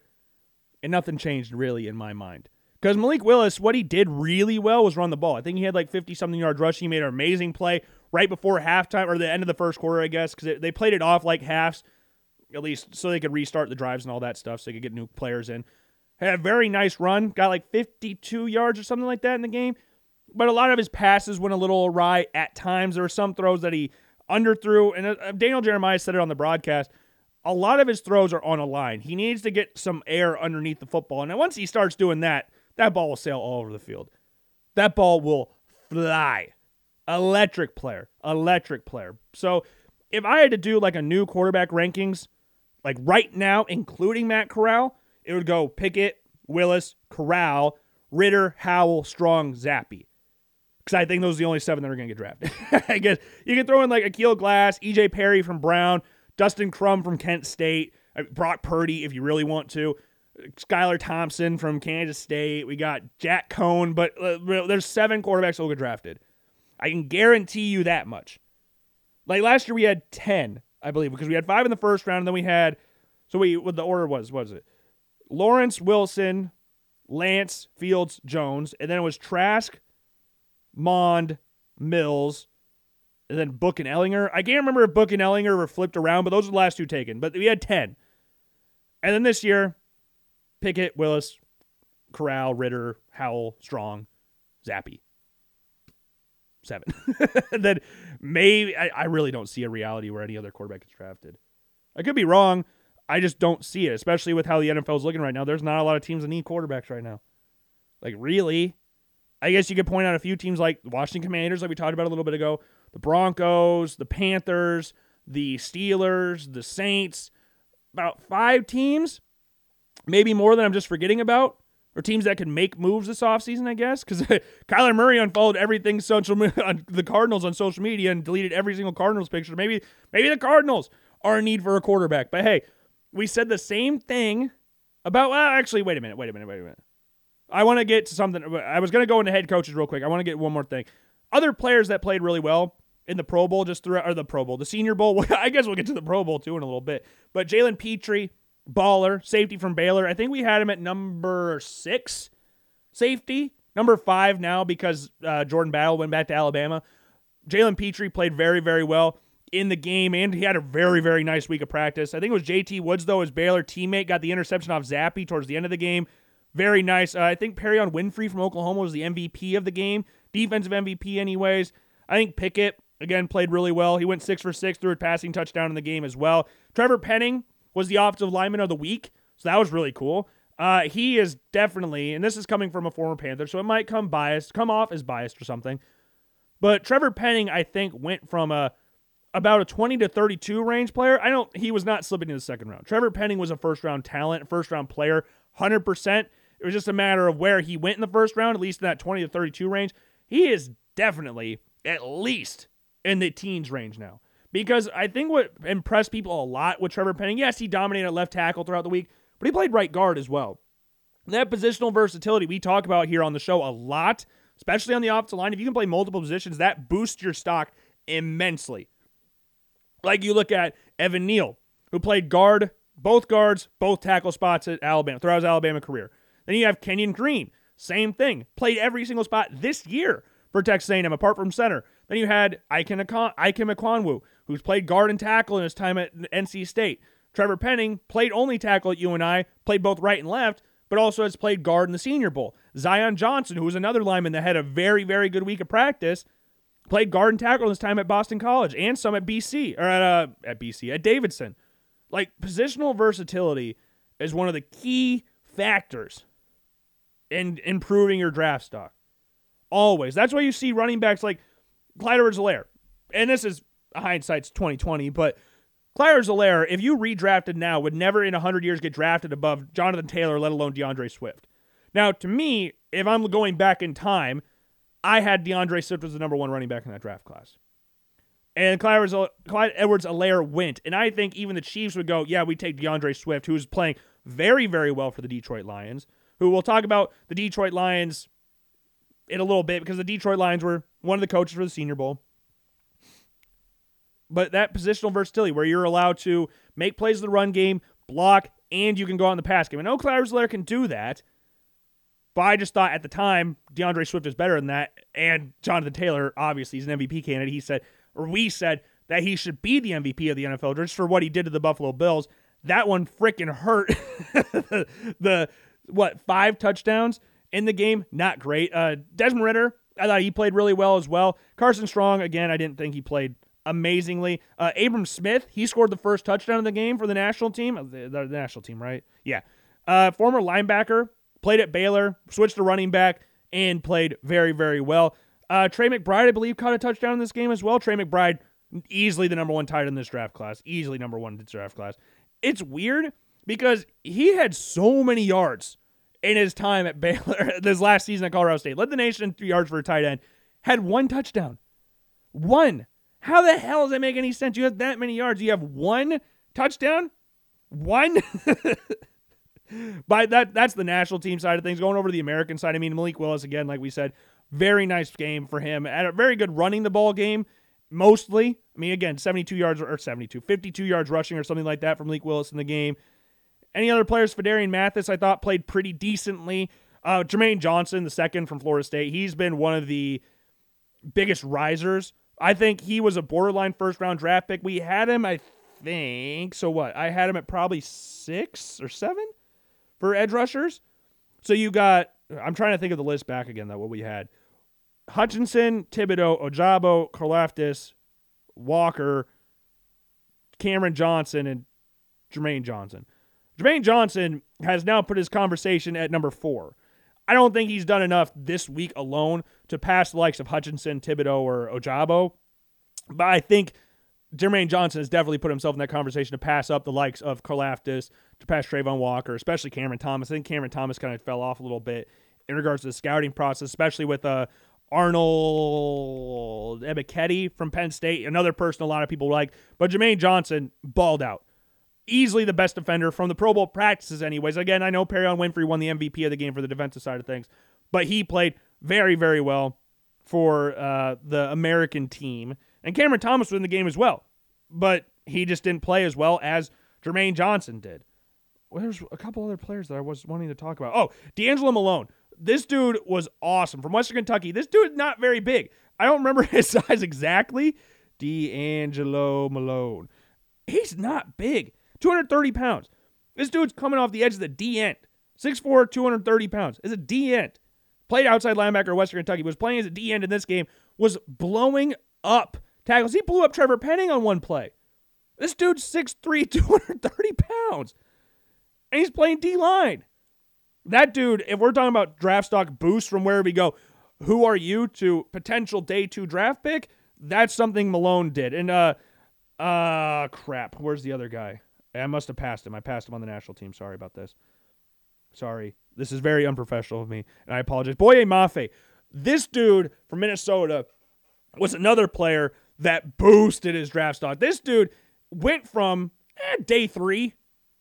and nothing changed really in my mind. Because Malik Willis, what he did really well was run the ball. I think he had like 50 something yards rushing. He made an amazing play right before halftime or the end of the first quarter, I guess, because they played it off like halves, at least so they could restart the drives and all that stuff so they could get new players in. Had a very nice run, got like 52 yards or something like that in the game but a lot of his passes went a little awry at times. There were some throws that he underthrew, and uh, Daniel Jeremiah said it on the broadcast. A lot of his throws are on a line. He needs to get some air underneath the football, and once he starts doing that, that ball will sail all over the field. That ball will fly. Electric player, electric player. So, if I had to do like a new quarterback rankings, like right now, including Matt Corral, it would go Pickett, Willis, Corral, Ridder, Howell, Strong, Zappe because I think those are the only seven that are going to get drafted. I guess you can throw in like Aqeel Glass, EJ Perry from Brown, Dustin Crum from Kent State, uh, Brock Purdy if you really want to, Skylar Thompson from Kansas State. We got Jack Coan, but uh, there's seven quarterbacks that will get drafted. I can guarantee you that much. Like last year, we had ten, I believe, because we had five in the first round, and then we had. So we what the order was was it? Lawrence Wilson, Lance Fields Jones, and then it was Trask, Mond, Mills, and then Book and Ehlinger. I can't remember if Book and Ehlinger were flipped around, but those are the last two taken. But we had 10. And then this year, Pickett, Willis, Corral, Ridder, Howell, Strong, Zappe. Seven. then maybe, I, I really don't see a reality where any other quarterback gets drafted. I could be wrong. I just don't see it, especially with how the NFL is looking right now. There's not a lot of teams that need quarterbacks right now. Like, really? I guess you could point out a few teams like the Washington Commanders, like we talked about a little bit ago, the Broncos, the Panthers, the Steelers, the Saints, about five teams, maybe more than I'm just forgetting about, or teams that can make moves this offseason, I guess. Because Kyler Murray unfollowed everything social on the Cardinals on social media and deleted every single Cardinals picture. Maybe maybe the Cardinals are in need for a quarterback. But hey, we said the same thing about well, actually, wait a minute, wait a minute, wait a minute. I want to get to something. I was going to go into head coaches real quick. I want to get one more thing. Other players that played really well in the Pro Bowl, just throughout, or the Pro Bowl, the Senior Bowl. I guess we'll get to the Pro Bowl too in a little bit. But Jalen Pitre, baller, safety from Baylor. I think we had him at number six safety, number five now because uh, Jordan Battle went back to Alabama. Jalen Pitre played very, very well in the game, and he had a very, very nice week of practice. I think it was JT Woods, though, his Baylor teammate, got the interception off Zappe towards the end of the game. Very nice. Uh, I think Perrion Winfrey from Oklahoma was the MVP of the game, defensive MVP, anyways. I think Pickett, again, played really well. He went six for six, threw a passing touchdown in the game as well. Trevor Penning was the offensive lineman of the week, so that was really cool. Uh, he is definitely, and this is coming from a former Panther, so it might come biased, come off as biased or something. But Trevor Penning, I think, went from a about a 20 to 32 range player. I don't he was not slipping in the second round. Trevor Penning was a first round talent, first round player, 100%. It was just a matter of where he went in the first round, at least in that 20 to 32 range. He is definitely at least in the teens range now. Because I think what impressed people a lot with Trevor Penning, yes, he dominated left tackle throughout the week, but he played right guard as well. That positional versatility we talk about here on the show a lot, especially on the offensive line. If you can play multiple positions, that boosts your stock immensely. Like you look at Evan Neal, who played guard, both guards, both tackle spots at Alabama throughout his Alabama career. Then you have Kenyon Green, same thing, played every single spot this year for Texas A&M, apart from center. Then you had Ikem Ekwonu, who's played guard and tackle in his time at NC State. Trevor Penning played only tackle at UNI, played both right and left, but also has played guard in the Senior Bowl. Zion Johnson, who was another lineman that had a very, very good week of practice, played guard and tackle in his time at Boston College and some at BC or at uh, at BC at Davidson. Like positional versatility is one of the key factors in improving your draft stock. Always. That's why you see running backs like Clyde Edwards-Helaire. And this is hindsight's 2020, but Clyde Edwards-Helaire, if you redrafted now, would never in 100 years get drafted above Jonathan Taylor, let alone D'Andre Swift. Now, to me, if I'm going back in time, I had D'Andre Swift as the number one running back in that draft class. And Clyde, Clyde Edwards-Helaire went. And I think even the Chiefs would go, yeah, we take D'Andre Swift, who's playing very, very well for the Detroit Lions, who we'll talk about the Detroit Lions in a little bit because the Detroit Lions were one of the coaches for the Senior Bowl. But that positional versatility where you're allowed to make plays in the run game, block, and you can go on the pass game. I know Clyde Edwards-Helaire can do that. But I just thought at the time D'Andre Swift is better than that. And Jonathan Taylor, obviously, he's an MVP candidate. He said, or we said, that he should be the MVP of the NFL just for what he did to the Buffalo Bills. That one freaking hurt. the, the, what, five touchdowns in the game? Not great. Uh, Desmond Ridder, I thought he played really well as well. Carson Strong, again, I didn't think he played amazingly. Uh, Abram Smith, he scored the first touchdown of the game for the national team. The, the, the national team, right? Yeah. Uh, former linebacker played at Baylor, switched to running back, and played very, very well. Uh, Trey McBride, I believe, caught a touchdown in this game as well. Trey McBride, easily the number one tight in this draft class, easily number one in this draft class. It's weird because he had so many yards in his time at Baylor this last season at Colorado State. Led the nation in yards for a tight end. Had one touchdown. One. How the hell does that make any sense? You have that many yards. You have one touchdown? One? By that, that's the national team side of things. Going over to the American side, I mean Malik Willis again, like we said, very nice game for him. At a very good running the ball game, mostly. I mean, again, 72 yards or 72, 52 yards rushing or something like that from Malik Willis in the game. Any other players? Phidarian Mathis, I thought played pretty decently. Uh, Jermaine Johnson, the second from Florida State, he's been one of the biggest risers. I think he was a borderline first round draft pick. We had him, I think. So what? I had him at probably six or seven for edge rushers. So you got, I'm trying to think of the list back again, that what we had. Hutchinson, Thibodeaux, Ojabo, Karlaftis, Walker, Cameron Johnson, and Jermaine Johnson. Jermaine Johnson has now put his conversation at number four. I don't think he's done enough this week alone to pass the likes of Hutchinson, Thibodeaux, or Ojabo. But I think Jermaine Johnson has definitely put himself in that conversation to pass up the likes of Karlaftis, to pass Travon Walker, especially Cameron Thomas. I think Cameron Thomas kind of fell off a little bit in regards to the scouting process, especially with uh, Arnold Ebiketie from Penn State, another person a lot of people like. But Jermaine Johnson balled out. Easily the best defender from the Pro Bowl practices, anyways. Again, I know Perrion Winfrey won the MVP of the game for the defensive side of things, but he played very, very well for uh, the American team. And Cameron Thomas was in the game as well, but he just didn't play as well as Jermaine Johnson did. There's a couple other players that I was wanting to talk about. Oh, D'Angelo Malone. This dude was awesome from Western Kentucky. This dude is not very big. I don't remember his size exactly. D'Angelo Malone. He's not big. 230 pounds. This dude's coming off the edge of the D end. 6'4, 230 pounds. Is a D end. Played outside linebacker at Western Kentucky. Was playing as a D end in this game. Was blowing up tackles. He blew up Trevor Penning on one play. This dude's 6'3, 230 pounds. And he's playing D line. That dude, if we're talking about draft stock boost from where we go, who are you to potential day two draft pick? That's something Malone did. And uh uh crap. Where's the other guy? I must have passed him. I passed him on the national team. Sorry about this. Sorry. This is very unprofessional of me. And I apologize. Boye Mafe. This dude from Minnesota was another player that boosted his draft stock. This dude went from eh, day three,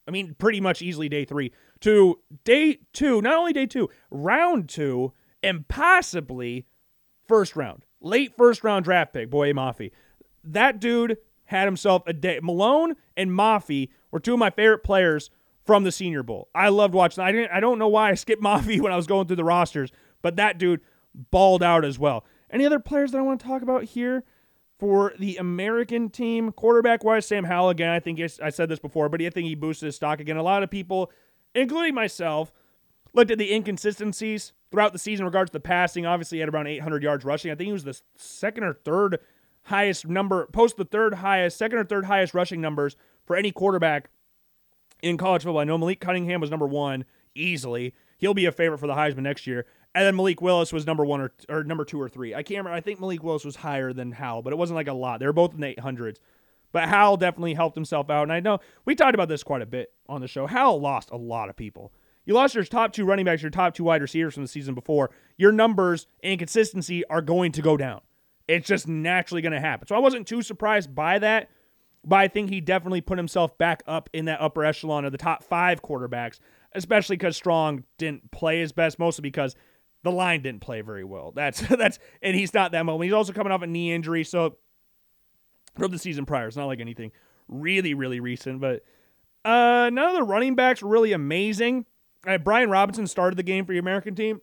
I mean, pretty much easily day three, to day two, not only day two, round two, and possibly first round, late first round draft pick, Boye Mafe. That dude had himself a day. Malone and Mafe were two of my favorite players from the Senior Bowl. I loved watching. I didn't. I don't know why I skipped Mafe when I was going through the rosters, but that dude balled out as well. Any other players that I want to talk about here for the American team? Quarterback wise, Sam Howell again. I think I said this before, but I think he boosted his stock again. A lot of people, including myself, looked at the inconsistencies throughout the season in regards to the passing. Obviously, he had around 800 yards rushing. I think he was the second or third highest number, post the third highest, second or third highest rushing numbers for any quarterback in college football. I know Malik Cunningham was number one easily. He'll be a favorite for the Heisman next year. And then Malik Willis was number one or, or number two or three. I can't remember. I think Malik Willis was higher than Howell, but it wasn't like a lot. They were both in the 800s. But Howell definitely helped himself out. And I know we talked about this quite a bit on the show. Howell lost a lot of people. You lost your top two running backs, your top two wide receivers from the season before. Your numbers and consistency are going to go down. It's just naturally going to happen. So I wasn't too surprised by that, but I think he definitely put himself back up in that upper echelon of the top five quarterbacks, especially because Strong didn't play his best, mostly because the line didn't play very well. That's that's and he's not that moment. He's also coming off a knee injury, so from the season prior, it's not like anything really really recent. But uh, none of the running backs were really amazing. Uh, Brian Robinson started the game for the American team.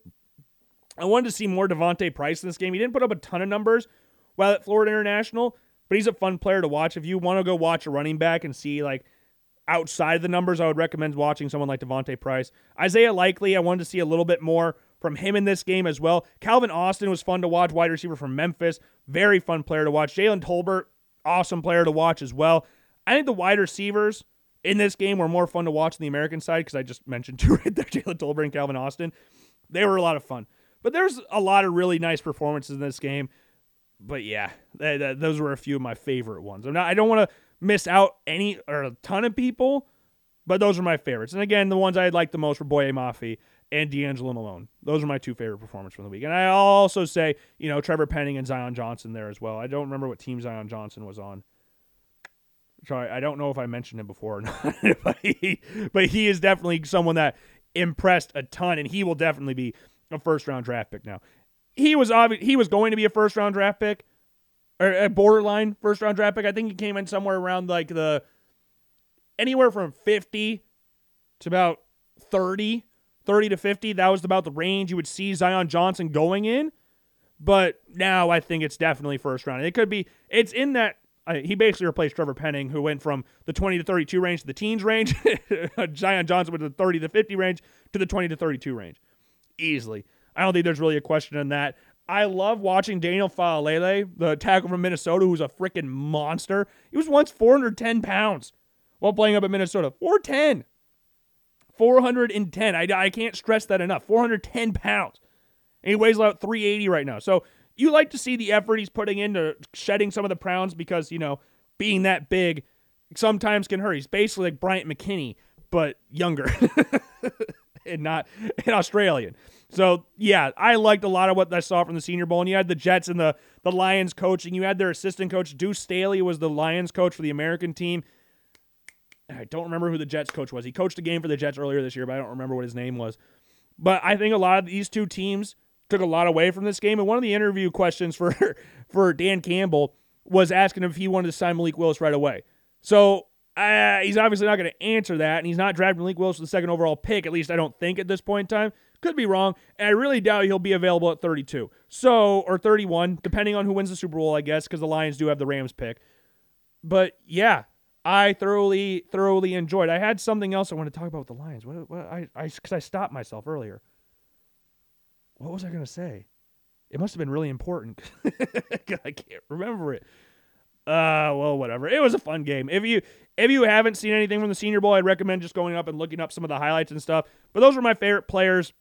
I wanted to see more D'Vonte Price in this game. He didn't put up a ton of numbers while at Florida International, but he's a fun player to watch. If you want to go watch a running back and see like outside of the numbers, I would recommend watching someone like D'Vonte Price. Isaiah Likely, I wanted to see a little bit more from him in this game as well. Calvin Austin was fun to watch, wide receiver from Memphis. Very fun player to watch. Jalen Tolbert, awesome player to watch as well. I think the wide receivers in this game were more fun to watch on the American side because I just mentioned two right there, Jalen Tolbert and Calvin Austin. They were a lot of fun. But there's a lot of really nice performances in this game. But yeah, th- th- those were a few of my favorite ones. I'm not, I don't want to miss out any or a ton of people, but those are my favorites. And again, the ones I liked the most were Boye Mafe and D'Angelo Malone. Those are my two favorite performances from the week. And I also say, you know, Trevor Penning and Zion Johnson there as well. I don't remember what team Zion Johnson was on. Sorry, I don't know if I mentioned him before or not, but he, but he is definitely someone that impressed a ton, and he will definitely be a first round draft pick now. He was obvi- he was going to be a first round draft pick or a borderline first round draft pick. I think he came in somewhere around like the anywhere from 50 to about 30 30 to 50. That was about the range you would see Zion Johnson going in. But now I think it's definitely first round. It could be, it's in that. Uh, he basically replaced Trevor Penning, who went from the 20 to 32 range to the teens range. Zion Johnson went to the 30 to 50 range to the 20 to 32 range. Easily. I don't think there's really a question in that. I love watching Daniel Faalele, the tackle from Minnesota, who's a freaking monster. He was once 410 pounds while playing up at Minnesota. 410. 410. I, I can't stress that enough. 410 pounds. And he weighs about 380 right now. So you like to see the effort he's putting into shedding some of the pounds because, you know, being that big sometimes can hurt. He's basically like Bryant McKinnie, but younger and not an Australian. So yeah, I liked a lot of what I saw from the Senior Bowl. And you had the Jets and the the Lions coaching. You had their assistant coach Deuce Staley was the Lions coach for the American team. I don't remember who the Jets coach was. He coached a game for the Jets earlier this year, but I don't remember what his name was. But I think a lot of these two teams took a lot away from this game. And one of the interview questions for for Dan Campbell was asking him if he wanted to sign Malik Willis right away. So uh, he's obviously not going to answer that, and he's not drafting Malik Willis with the second overall pick. At least I don't think at this point in time. Could be wrong, and I really doubt he'll be available at 32. So or 31, depending on who wins the Super Bowl, I guess, because the Lions do have the Rams pick. But yeah, I thoroughly, thoroughly enjoyed. I had something else I want to talk about with the Lions. What, what I, I, because I stopped myself earlier. What was I going to say? It must have been really important. I can't remember it. Uh, well, whatever. It was a fun game. If you if you haven't seen anything from the Senior Bowl, I'd recommend just going up and looking up some of the highlights and stuff. But those were my favorite players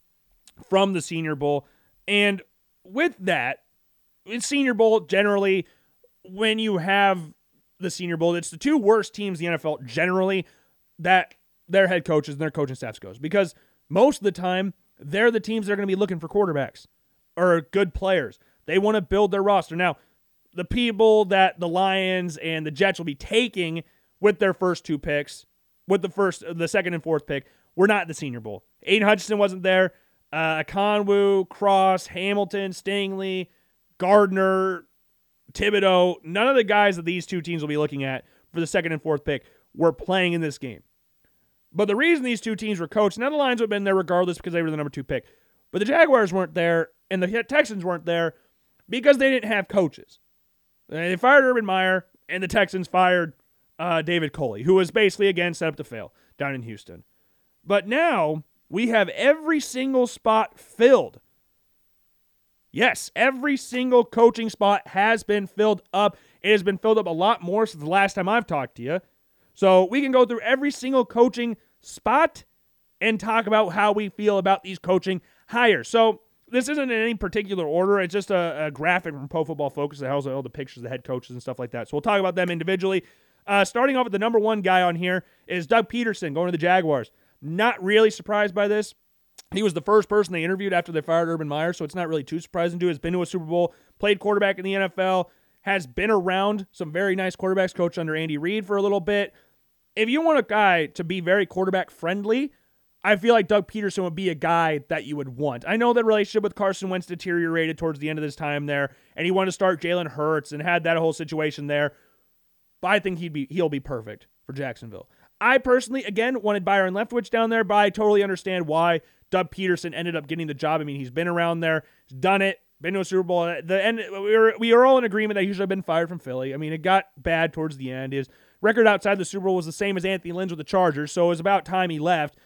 from the Senior Bowl. And with that, in Senior Bowl generally, when you have the Senior Bowl. It's the two worst teams in the NFL generally that their head coaches and their coaching staffs goes because most of the time they're the teams that are going to be looking for quarterbacks or good players. They want to build their roster. Now, the people that the Lions and the Jets will be taking with their first two picks, with the first, the second and fourth pick, were not the Senior Bowl. Aidan Hutchinson wasn't there. Uh, Conwu, Cross, Hamilton, Stingley, Gardner, Thibodeaux. None of the guys that these two teams will be looking at for the second and fourth pick were playing in this game. But the reason these two teams were coached, now the Lions would have been there regardless because they were the number two pick. But the Jaguars weren't there and the Texans weren't there because they didn't have coaches. They fired Urban Meyer and the Texans fired uh, David Culley, who was basically, again, set up to fail down in Houston. But now we have every single spot filled Yes, every single coaching spot has been filled up. It has been filled up a lot more since the last time I've talked to you. So we can go through every single coaching spot and talk about how we feel about these coaching hires. So this isn't in any particular order. It's just a, a graphic from Pro Football Focus that has all the pictures of the head coaches and stuff like that. So we'll talk about them individually. Uh, starting off with the number one guy on here is Doug Pederson going to the Jaguars. Not really surprised by this. He was the first person they interviewed after they fired Urban Meyer, so it's not really too surprising to. Has been to a Super Bowl, played quarterback in the NFL, has been around some very nice quarterbacks, coached under Andy Reid for a little bit. If you want a guy to be very quarterback friendly, I feel like Doug Pederson would be a guy that you would want. I know that relationship with Carson Wentz deteriorated towards the end of his time there, and he wanted to start Jalen Hurts and had that whole situation there. But I think he'd be he'll be perfect for Jacksonville. I personally, again, wanted Byron Leftwich down there, but I totally understand why Doug Pederson ended up getting the job. I mean, he's been around there, he's done it, been to a Super Bowl. The end, we were we were all in agreement that he should have been fired from Philly. I mean, it got bad towards the end. His record outside the Super Bowl was the same as Anthony Lynn's with the Chargers, so it was about time he left.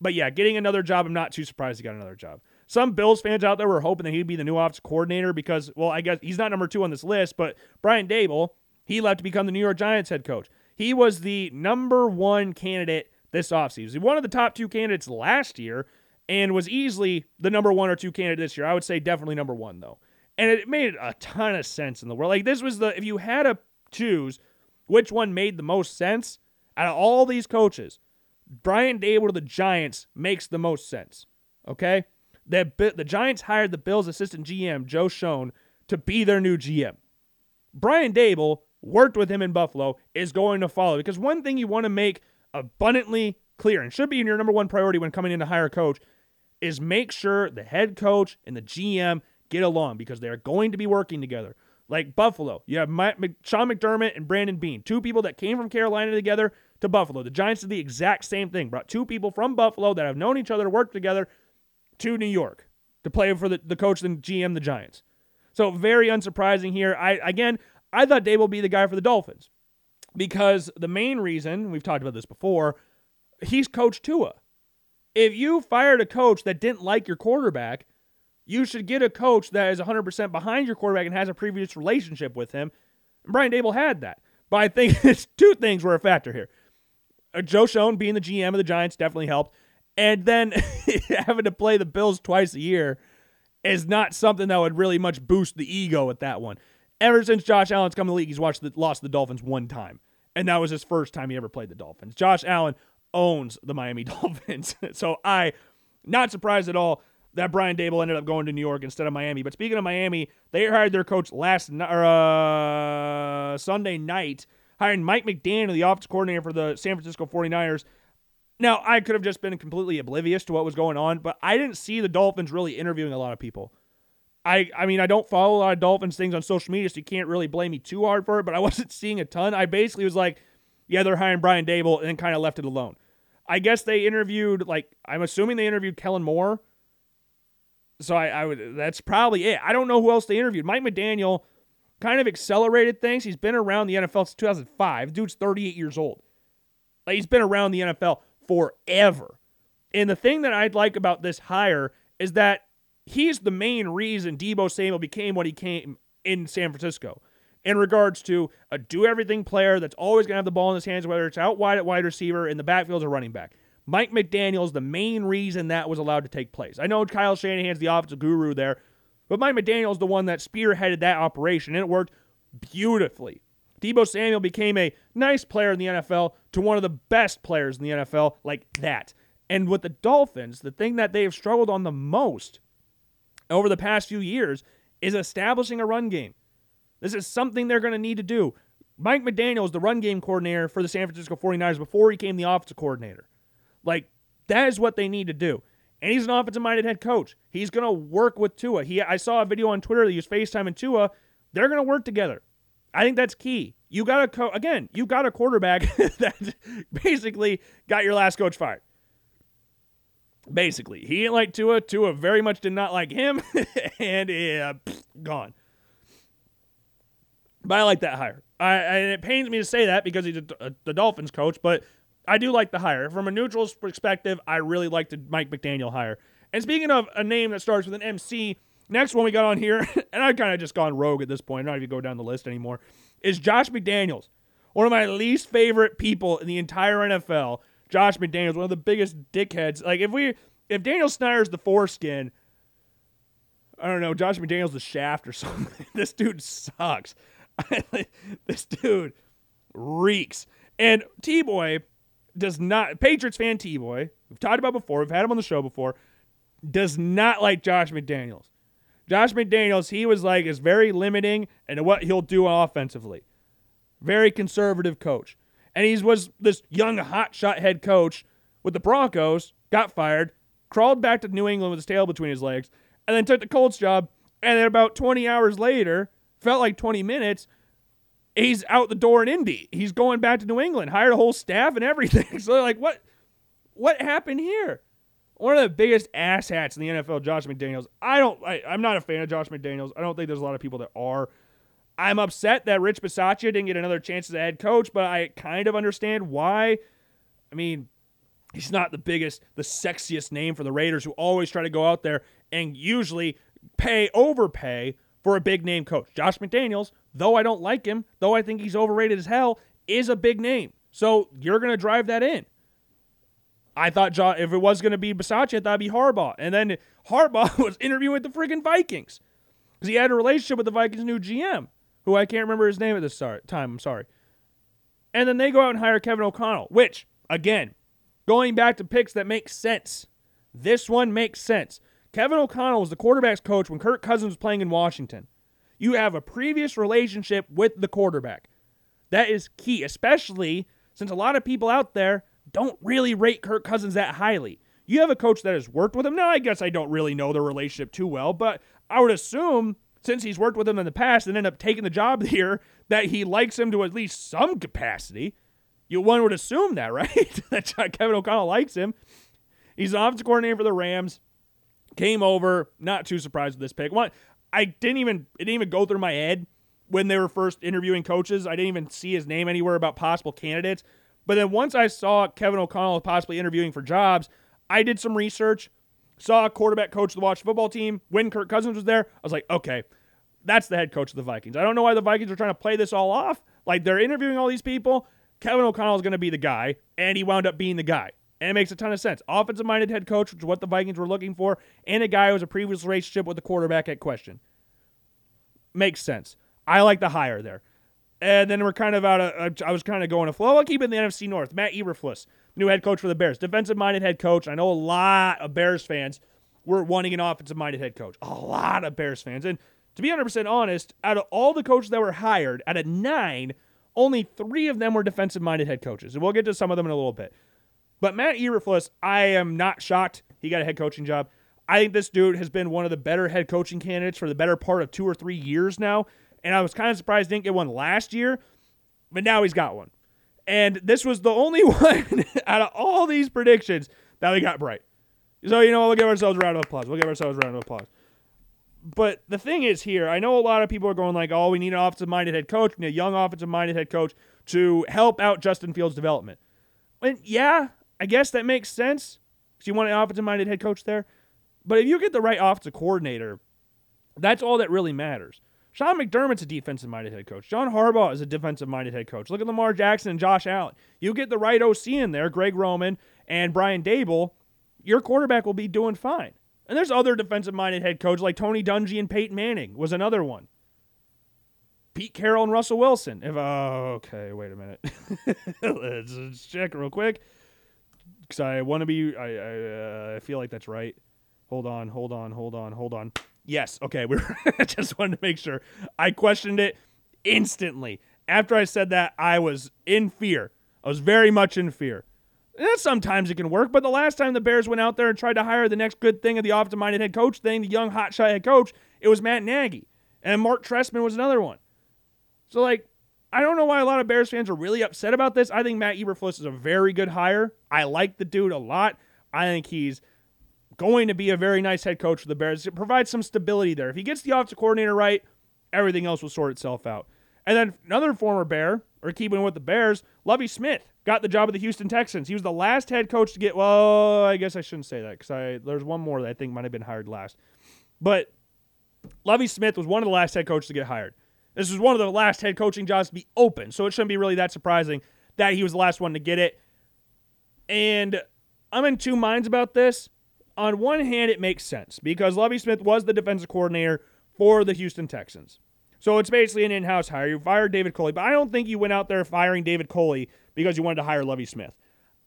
But yeah, getting another job, I'm not too surprised he got another job. Some Bills fans out there were hoping that he'd be the new offensive coordinator because, well, I guess he's not number two on this list, but Brian Daboll, he left to become the New York Giants head coach. He was the number one candidate this offseason. He one of the top two candidates last year and was easily the number one or two candidate this year. I would say definitely number one, though. And it made a ton of sense in the world. Like, this was the, if you had to choose which one made the most sense out of all these coaches, Brian Daboll to the Giants makes the most sense. Okay? The, the Giants hired the Bills' assistant GM, Joe Schoen, to be their new GM. Brian Daboll worked with him in Buffalo, is going to follow. Because one thing you want to make abundantly clear and should be in your number one priority when coming in to hire a coach is make sure the head coach and the GM get along because they're going to be working together. Like Buffalo, you have My, Sean McDermott and Brandon Beane, two people that came from Carolina together to Buffalo. The Giants did the exact same thing, brought two people from Buffalo that have known each other to work together to New York to play for the, the coach and GM, the Giants. So very unsurprising here. I again, I thought Dave will be the guy for the Dolphins because the main reason, we've talked about this before, he's coached Tua. If you fired a coach that didn't like your quarterback, you should get a coach that is 100% behind your quarterback and has a previous relationship with him. And Brian Daboll had that. But I think two things were a factor here. Uh, Joe Schoen being the GM of the Giants definitely helped. And then having to play the Bills twice a year is not something that would really much boost the ego at that one. Ever since Josh Allen's come to the league, he's watched the, lost the Dolphins one time, and that was his first time he ever played the Dolphins. Josh Allen owns the Miami Dolphins, so I not surprised at all that Brian Daboll ended up going to New York instead of Miami. But speaking of Miami, they hired their coach last uh, Sunday night, hiring Mike McDaniel, the offensive coordinator for the San Francisco 49ers. Now, I could have just been completely oblivious to what was going on, but I didn't see the Dolphins really interviewing a lot of people. I, I mean, I don't follow a lot of Dolphins things on social media, so you can't really blame me too hard for it, but I wasn't seeing a ton. I basically was like, yeah, they're hiring Brian Daboll, and then kind of left it alone. I guess they interviewed, like, I'm assuming they interviewed Kellen Moore. So I, I would, that's probably it. I don't know who else they interviewed. Mike McDaniel kind of accelerated things. He's been around the NFL since 2005. Dude's 38 years old. Like, he's been around the NFL forever. And the thing that I'd like about this hire is that he's the main reason Deebo Samuel became what he came in San Francisco in regards to a do everything player that's always going to have the ball in his hands, whether it's out wide at wide receiver, in the backfield, or running back. Mike McDaniel is the main reason that was allowed to take place. I know Kyle Shanahan's the offensive guru there, but Mike McDaniel is the one that spearheaded that operation, and it worked beautifully. Deebo Samuel became a nice player in the NFL to one of the best players in the NFL, like that. And with the Dolphins, the thing that they have struggled on the most over the past few years is establishing a run game. This is something they're going to need to do. Mike McDaniel is the run game coordinator for the San Francisco 49ers before he became the offensive coordinator. Like, that is what they need to do. And he's an offensive minded head coach. He's going to work with Tua. He, I saw a video on Twitter that was FaceTime and Tua. They're going to work together. I think that's key. You got a co- again, you got a quarterback that basically got your last coach fired. Basically, he didn't like Tua. Tua very much did not like him, and uh, gone. But I like that hire. I, and it pains me to say that because he's a, a, the Dolphins coach, but I do like the hire. From a neutral perspective, I really like the Mike McDaniel hire. And speaking of a name that starts with an MC, next one we got on here, and I've kind of just gone rogue at this point. I'm not even go down the list anymore. Is Josh McDaniels, one of my least favorite people in the entire NFL. Josh McDaniels, one of the biggest dickheads. Like if we if Daniel Snyder's the foreskin, I don't know, Josh McDaniels the shaft or something. this dude sucks. this dude reeks. And T Boy does not, Patriots fan T Boy, we've talked about before, we've had him on the show before, does not like Josh McDaniels. Josh McDaniels, he was like, is very limiting and what he'll do offensively. Very conservative coach. And he was this young hotshot head coach with the Broncos, got fired, crawled back to New England with his tail between his legs, and then took the Colts job. And then about 20 hours later, felt like 20 minutes. He's out the door in Indy. He's going back to New England, hired a whole staff and everything. So they're like, what, what happened here? One of the biggest asshats in the NFL, Josh McDaniels. I don't. I, I'm not a fan of Josh McDaniels. I don't think there's a lot of people that are. I'm upset that Rich Bisaccia didn't get another chance as a head coach, but I kind of understand why. I mean, he's not the biggest, the sexiest name for the Raiders, who always try to go out there and usually pay overpay for a big name coach. Josh McDaniels, though I don't like him, though I think he's overrated as hell, is a big name. So you're going to drive that in. I thought John, if it was going to be Bisaccia, I thought it'd be Harbaugh. And then Harbaugh was interviewing with the freaking Vikings because he had a relationship with the Vikings' new GM, who I can't remember his name at this time. I'm sorry. And then they go out and hire Kevin O'Connell, which, again, going back to picks that make sense. This one makes sense. Kevin O'Connell was the quarterback's coach when Kirk Cousins was playing in Washington. You have a previous relationship with the quarterback. That is key, especially since a lot of people out there don't really rate Kirk Cousins that highly. You have a coach that has worked with him. Now, I guess I don't really know the relationship too well, but I would assume since he's worked with him in the past and ended up taking the job here, that he likes him to at least some capacity. You one would assume that, right? that Kevin O'Connell likes him. He's an offensive coordinator for the Rams. Came over, not too surprised with this pick. One, I didn't even it didn't even go through my head when they were first interviewing coaches. I didn't even see his name anywhere about possible candidates. But then once I saw Kevin O'Connell possibly interviewing for jobs, I did some research, saw a quarterback coach the Washington football team when Kirk Cousins was there. I was like, okay, that's the head coach of the Vikings. I don't know why the Vikings are trying to play this all off. Like they're interviewing all these people. Kevin O'Connell is going to be the guy, and he wound up being the guy. And it makes a ton of sense. Offensive minded head coach, which is what the Vikings were looking for, and a guy who has a previous relationship with the quarterback at question. Makes sense. I like the hire there. And then we're kind of out of, uh, I was kind of going to flow. I'll keep in the NFC North. Matt Eberflus, new head coach for the Bears, defensive minded head coach. I know a lot of Bears fans were wanting an offensive minded head coach. A lot of Bears fans. And to be 100% honest, out of all the coaches that were hired, out of nine, only three of them were defensive minded head coaches. And we'll get to some of them in a little bit. But Matt Eberflus, I am not shocked he got a head coaching job. I think this dude has been one of the better head coaching candidates for the better part of two or three years now. And I was kind of surprised he didn't get one last year, but now he's got one. And this was the only one out of all these predictions that we got right. So, you know, we'll give ourselves a round of applause. We'll give ourselves a round of applause. But the thing is here, I know a lot of people are going like, oh, we need an offensive minded head coach, we need a young offensive minded head coach to help out Justin Fields' development. And yeah, I guess that makes sense because you want an offensive minded head coach there. But if you get the right offensive coordinator, that's all that really matters. Sean McDermott's a defensive minded head coach. John Harbaugh is a defensive minded head coach. Look at Lamar Jackson and Josh Allen. You get the right OC in there, Greg Roman and Brian Daboll, your quarterback will be doing fine. And there's other defensive minded head coaches like Tony Dungy and Peyton Manning was another one. Pete Carroll and Russell Wilson. If uh, okay, wait a minute. let's, let's, check real quick because I want to be. I I, uh, I feel like that's right. Hold on, hold on, hold on, hold on. Yes, okay. We just wanted to make sure. I questioned it instantly. After I said that, I was in fear. I was very much in fear. And sometimes it can work, but the last time the Bears went out there and tried to hire the next good thing of the offensive minded head coach thing, the young hotshot head coach, it was Matt Nagy. And Marc Trestman was another one. So, like, I don't know why a lot of Bears fans are really upset about this. I think Matt Eberflus is a very good hire. I like the dude a lot. I think he's going to be a very nice head coach for the Bears. It provides some stability there. If he gets the offensive coordinator right, everything else will sort itself out. And then another former Bear, or keeping with the Bears, Lovie Smith got the job of the Houston Texans. He was the last head coach to get. Well, I guess I shouldn't say that because I there's one more that I think might have been hired last. But Lovie Smith was one of the last head coaches to get hired. This was one of the last head coaching jobs to be open, so it shouldn't be really that surprising that he was the last one to get it. And I'm in two minds about this on one hand, it makes sense because Lovie Smith was the defensive coordinator for the Houston Texans. So it's basically an in house hire. You fired David Culley, but I don't think you went out there firing David Culley because you wanted to hire Lovie Smith.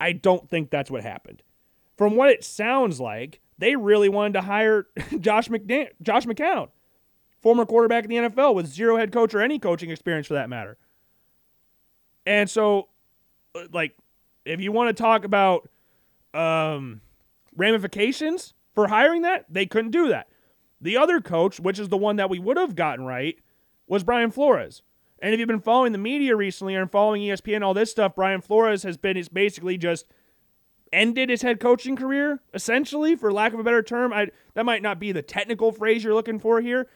I don't think that's what happened. From what it sounds like, they really wanted to hire Josh, McDan- Josh McCown, former quarterback in the NFL with zero head coach or any coaching experience for that matter. And so, uh, like, if you want to talk about um, ramifications for hiring that, they couldn't do that. The other coach, which is the one that we would have gotten right, was Brian Flores. And if you've been following the media recently or following ESPN, all this stuff, Brian Flores has been is basically just ended his head coaching career, essentially, for lack of a better term. I that might not be the technical phrase you're looking for here,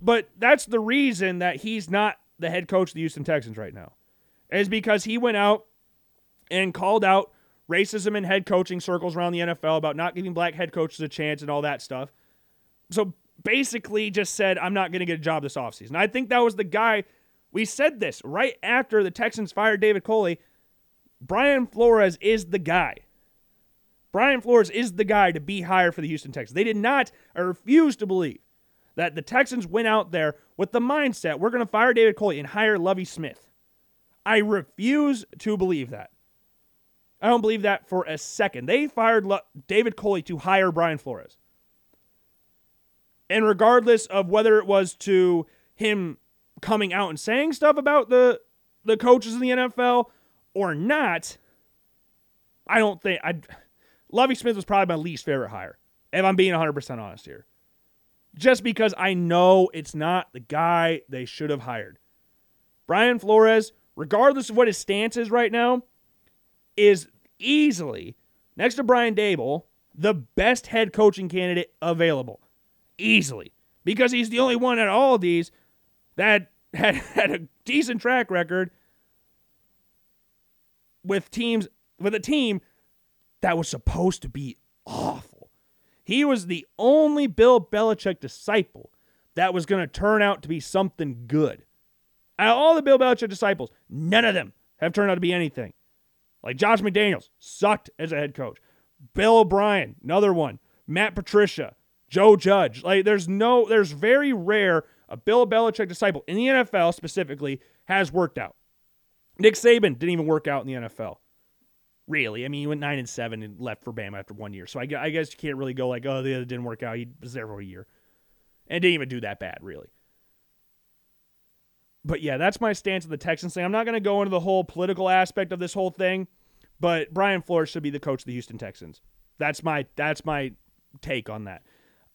but that's the reason that he's not the head coach of the Houston Texans right now. Is because he went out and called out racism in head coaching circles around the NFL about not giving black head coaches a chance and all that stuff. So basically just said, I'm not going to get a job this offseason. I think that was the guy. We said this right after the Texans fired David Culley. Brian Flores is the guy. Brian Flores is the guy to be hired for the Houston Texans. They did not, I refuse to believe that the Texans went out there with the mindset we're going to fire David Culley and hire Lovie Smith. I refuse to believe that. I don't believe that for a second. They fired David Culley to hire Brian Flores. And regardless of whether it was to him coming out and saying stuff about the the coaches in the NFL or not, I don't think I Lovie Smith was probably my least favorite hire. If I'm being 100% honest here. Just because I know it's not the guy they should have hired. Brian Flores, regardless of what his stance is right now, is easily, next to Brian Daboll, the best head coaching candidate available. Easily. Because he's the only one at all of these that had, had a decent track record with teams with a team that was supposed to be awful. He was the only Bill Belichick disciple that was going to turn out to be something good. Out all the Bill Belichick disciples, none of them have turned out to be anything. Like Josh McDaniels sucked as a head coach. Bill O'Brien, another one. Matt Patricia, Joe Judge. Like there's no, there's very rare a Bill Belichick disciple in the NFL specifically has worked out. Nick Saban didn't even work out in the NFL. Really, I mean, he went nine and seven and left for Bama after one year. So I, I guess you can't really go like, oh, the other didn't work out. He was there for a year, and didn't even do that bad, really. But yeah, that's my stance on the Texans thing. I'm not going to go into the whole political aspect of this whole thing, but Brian Flores should be the coach of the Houston Texans. That's my that's my take on that.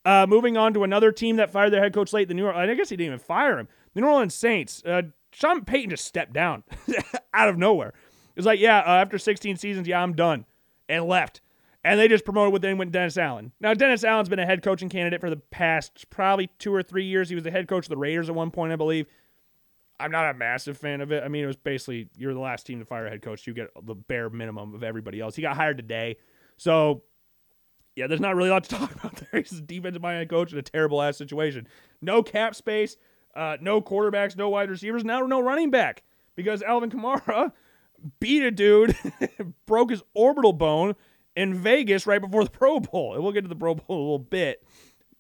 Uh, moving on to another team that fired their head coach late, the New Orleans. I guess he didn't even fire him. The New Orleans Saints. Uh, Sean Payton just stepped down out of nowhere. It was like, yeah, uh, after 16 seasons, yeah, I'm done, and left. And they just promoted with went Dennis Allen. Now Dennis Allen's been a head coaching candidate for the past probably two or three years. He was the head coach of the Raiders at one point, I believe. I'm not a massive fan of it. I mean, it was basically you're the last team to fire a head coach. You get the bare minimum of everybody else. He got hired today, so yeah, there's not really a lot to talk about there. He's a defensive minded coach in a terrible ass situation. No cap space, uh, no quarterbacks, no wide receivers, now no running back because Alvin Kamara beat a dude, broke his orbital bone in Vegas right before the Pro Bowl. And we'll get to the Pro Bowl a little bit.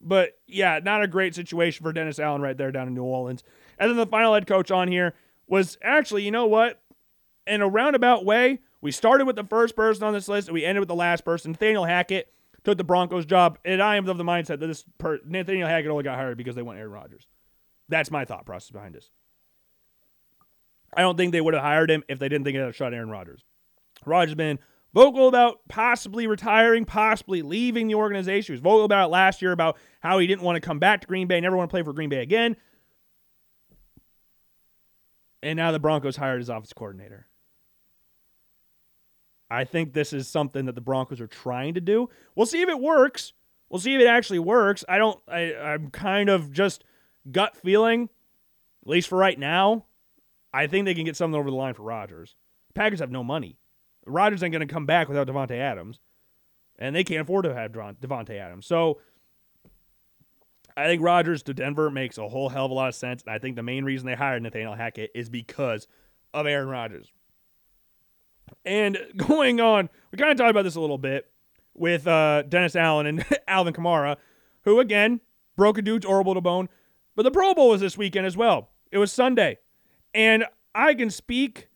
But yeah, not a great situation for Dennis Allen right there down in New Orleans. And then the final head coach on here was actually, you know what? In a roundabout way, we started with the first person on this list and we ended with the last person. Nathaniel Hackett took the Broncos job, and I am of the mindset that this per- Nathaniel Hackett only got hired because they want Aaron Rodgers. That's my thought process behind this. I don't think they would have hired him if they didn't think it had a shot Aaron Rodgers. Rodgers has been vocal about possibly retiring, possibly leaving the organization. He was vocal about it last year about how he didn't want to come back to Green Bay, never want to play for Green Bay again. And now the Broncos hired his office coordinator. I think this is something that the Broncos are trying to do. We'll see if it works. We'll see if it actually works. I don't I, I'm kind of just gut feeling, at least for right now. I think they can get something over the line for Rodgers. Packers have no money. Rodgers ain't going to come back without Davante Adams, and they can't afford to have Davante Adams. So I think Rodgers to Denver makes a whole hell of a lot of sense. And I think the main reason they hired Nathaniel Hackett is because of Aaron Rodgers. And going on, we kind of talked about this a little bit with uh, Dennis Allen and Alvin Kamara, who again broke a dude's orbital bone. But the Pro Bowl was this weekend as well. It was Sunday. And I can speak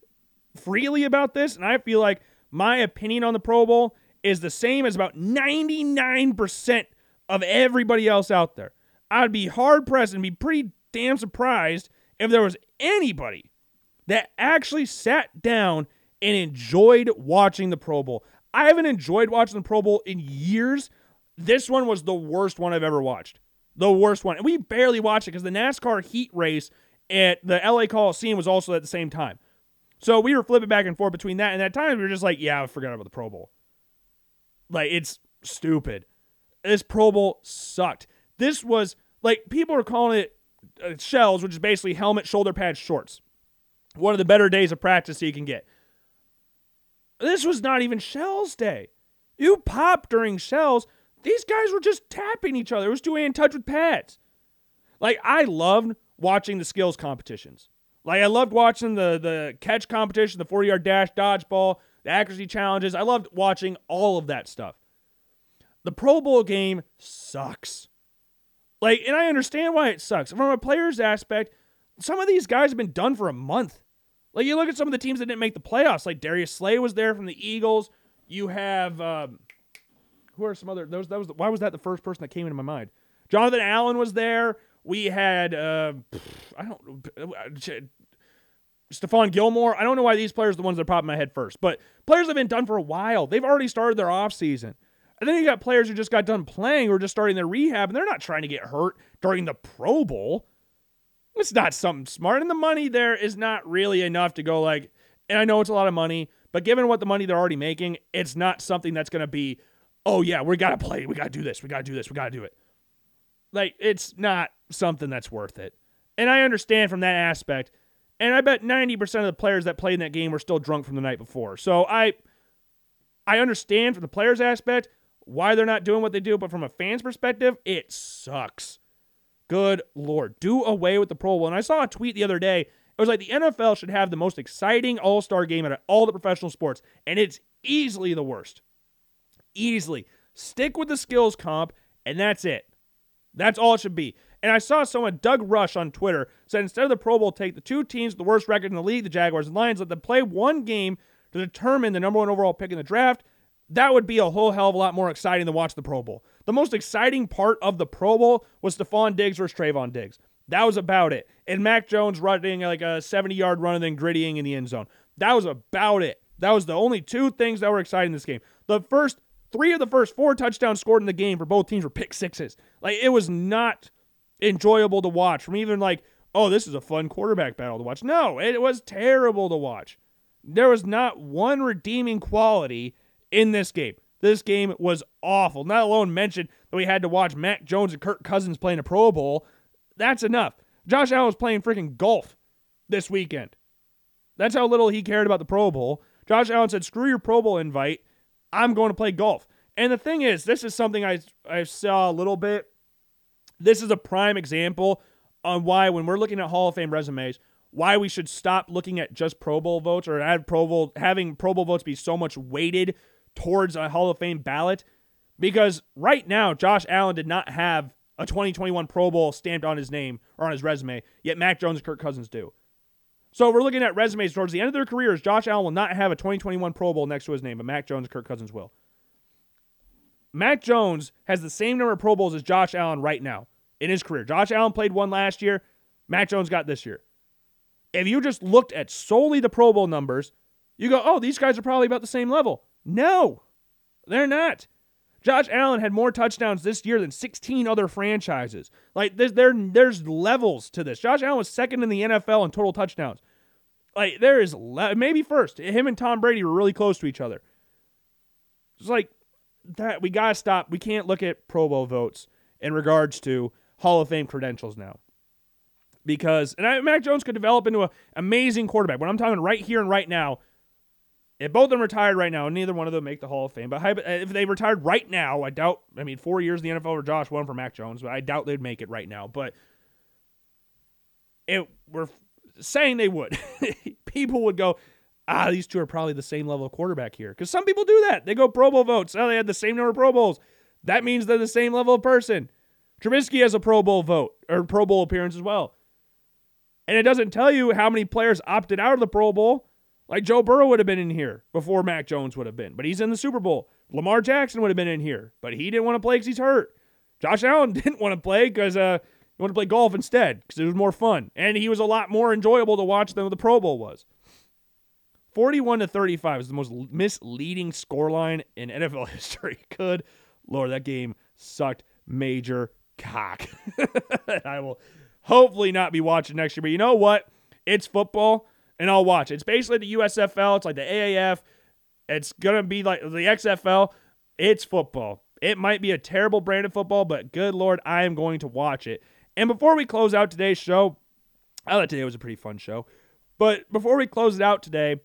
freely about this, and I feel like my opinion on the Pro Bowl is the same as about 99% of everybody else out there. I'd be hard pressed and be pretty damn surprised if there was anybody that actually sat down and enjoyed watching the Pro Bowl. I haven't enjoyed watching the Pro Bowl in years. This one was the worst one I've ever watched. The worst one. And we barely watched it because the NASCAR heat race at the LA Coliseum was also at the same time. So we were flipping back and forth between that and that time. We were just like, yeah, I forgot about the Pro Bowl. Like, it's stupid. This Pro Bowl sucked. This was like, people are calling it uh, shells, which is basically helmet, shoulder pads, shorts. One of the better days of practice you can get. This was not even shells day. You pop during shells. These guys were just tapping each other. It was doing in touch with pads. Like, I loved watching the skills competitions. Like I loved watching the the catch competition, the 40 yard dash, dodgeball, the accuracy challenges. I loved watching all of that stuff. The Pro Bowl game sucks. Like, and I understand why it sucks. From a player's aspect, some of these guys have been done for a month. Like you look at some of the teams that didn't make the playoffs. Like Darius Slay was there from the Eagles. You have um, who are some other those that was why was that the first person that came into my mind? Jonathan Allen was there. We had uh, I don't uh, Stephon Gilmore. I don't know why these players are the ones that pop in my head first, but players have been done for a while. They've already started their offseason. And then you got players who just got done playing or just starting their rehab, and they're not trying to get hurt during the Pro Bowl. It's not something smart. And the money there is not really enough to go like, and I know it's a lot of money, but given what the money they're already making, it's not something that's going to be, oh, yeah, we got to play. We got to do this. We got to do this. We got to do it. Like, it's not something that's worth it. And I understand from that aspect. And I bet 90% of the players that played in that game were still drunk from the night before. So I I understand from the players aspect why they're not doing what they do, but from a fan's perspective, it sucks. Good lord. Do away with the Pro Bowl. And I saw a tweet the other day. It was like the NFL should have the most exciting all-star game out of all the professional sports, and it's easily the worst. Easily. Stick with the skills comp, and that's it. That's all it should be. And I saw someone, Doug Rush on Twitter, said instead of the Pro Bowl, take the two teams with the worst record in the league, the Jaguars and Lions, let them play one game to determine the number one overall pick in the draft. That would be a whole hell of a lot more exciting than watch the Pro Bowl. The most exciting part of the Pro Bowl was Stefon Diggs versus Trevon Diggs. That was about it. And Mac Jones running like a 70 yard run and then grittying in the end zone. That was about it. That was the only two things that were exciting in this game. The first three of the first four touchdowns scored in the game for both teams were pick sixes. Like it was not enjoyable to watch from even like, oh, this is a fun quarterback battle to watch. No, it was terrible to watch. There was not one redeeming quality in this game. This game was awful. Not alone mentioned that we had to watch Mac Jones and Kirk Cousins playing a Pro Bowl. That's enough. Josh Allen was playing freaking golf this weekend. That's how little he cared about the Pro Bowl. Josh Allen said, screw your Pro Bowl invite. I'm going to play golf. And the thing is, this is something I, I saw a little bit. This is a prime example on why, when we're looking at Hall of Fame resumes, why we should stop looking at just Pro Bowl votes or add Pro Bowl, having Pro Bowl votes be so much weighted towards a Hall of Fame ballot. Because right now, Josh Allen did not have a 2021 Pro Bowl stamped on his name or on his resume, yet Mac Jones and Kirk Cousins do. So we're looking at resumes towards the end of their careers. Josh Allen will not have a 2021 Pro Bowl next to his name, but Mac Jones and Kirk Cousins will. Mac Jones has the same number of Pro Bowls as Josh Allen right now in his career. Josh Allen played one last year. Mac Jones got this year. If you just looked at solely the Pro Bowl numbers, you go, oh, these guys are probably about the same level. No, they're not. Josh Allen had more touchdowns this year than 16 other franchises. Like there's there, there's levels to this. Josh Allen was second in the NFL in total touchdowns. Like there is le- maybe first. Him and Tom Brady were really close to each other. It's like that we got to stop. We can't look at Pro Bowl votes in regards to Hall of Fame credentials now. Because and I, Mac Jones could develop into an amazing quarterback. When I'm talking right here and right now, if both of them retired right now, neither one of them make the Hall of Fame. But if they retired right now, I doubt. I mean, four years in the NFL for Josh, one for Mac Jones, but I doubt they'd make it right now. But it we're saying they would. people would go, ah, these two are probably the same level of quarterback here. Because some people do that. They go Pro Bowl votes. Oh, they had the same number of Pro Bowls. That means they're the same level of person. Trubisky has a Pro Bowl vote or Pro Bowl appearance as well. And it doesn't tell you how many players opted out of the Pro Bowl. Like Joe Burrow would have been in here before Mac Jones would have been, but he's in the Super Bowl. Lamar Jackson would have been in here, but he didn't want to play because he's hurt. Josh Allen didn't want to play because uh, he wanted to play golf instead because it was more fun, and he was a lot more enjoyable to watch than the Pro Bowl was. 41 to 35 is the most misleading scoreline in NFL history. Good lord, that game sucked major cock. I will hopefully not be watching next year, but you know what? It's football and I'll watch. It's basically the USFL. It's like the AAF. It's gonna be like the XFL. It's football. It might be a terrible brand of football, but good lord, I am going to watch it. And before we close out today's show, I thought today was a pretty fun show. But before we close it out today,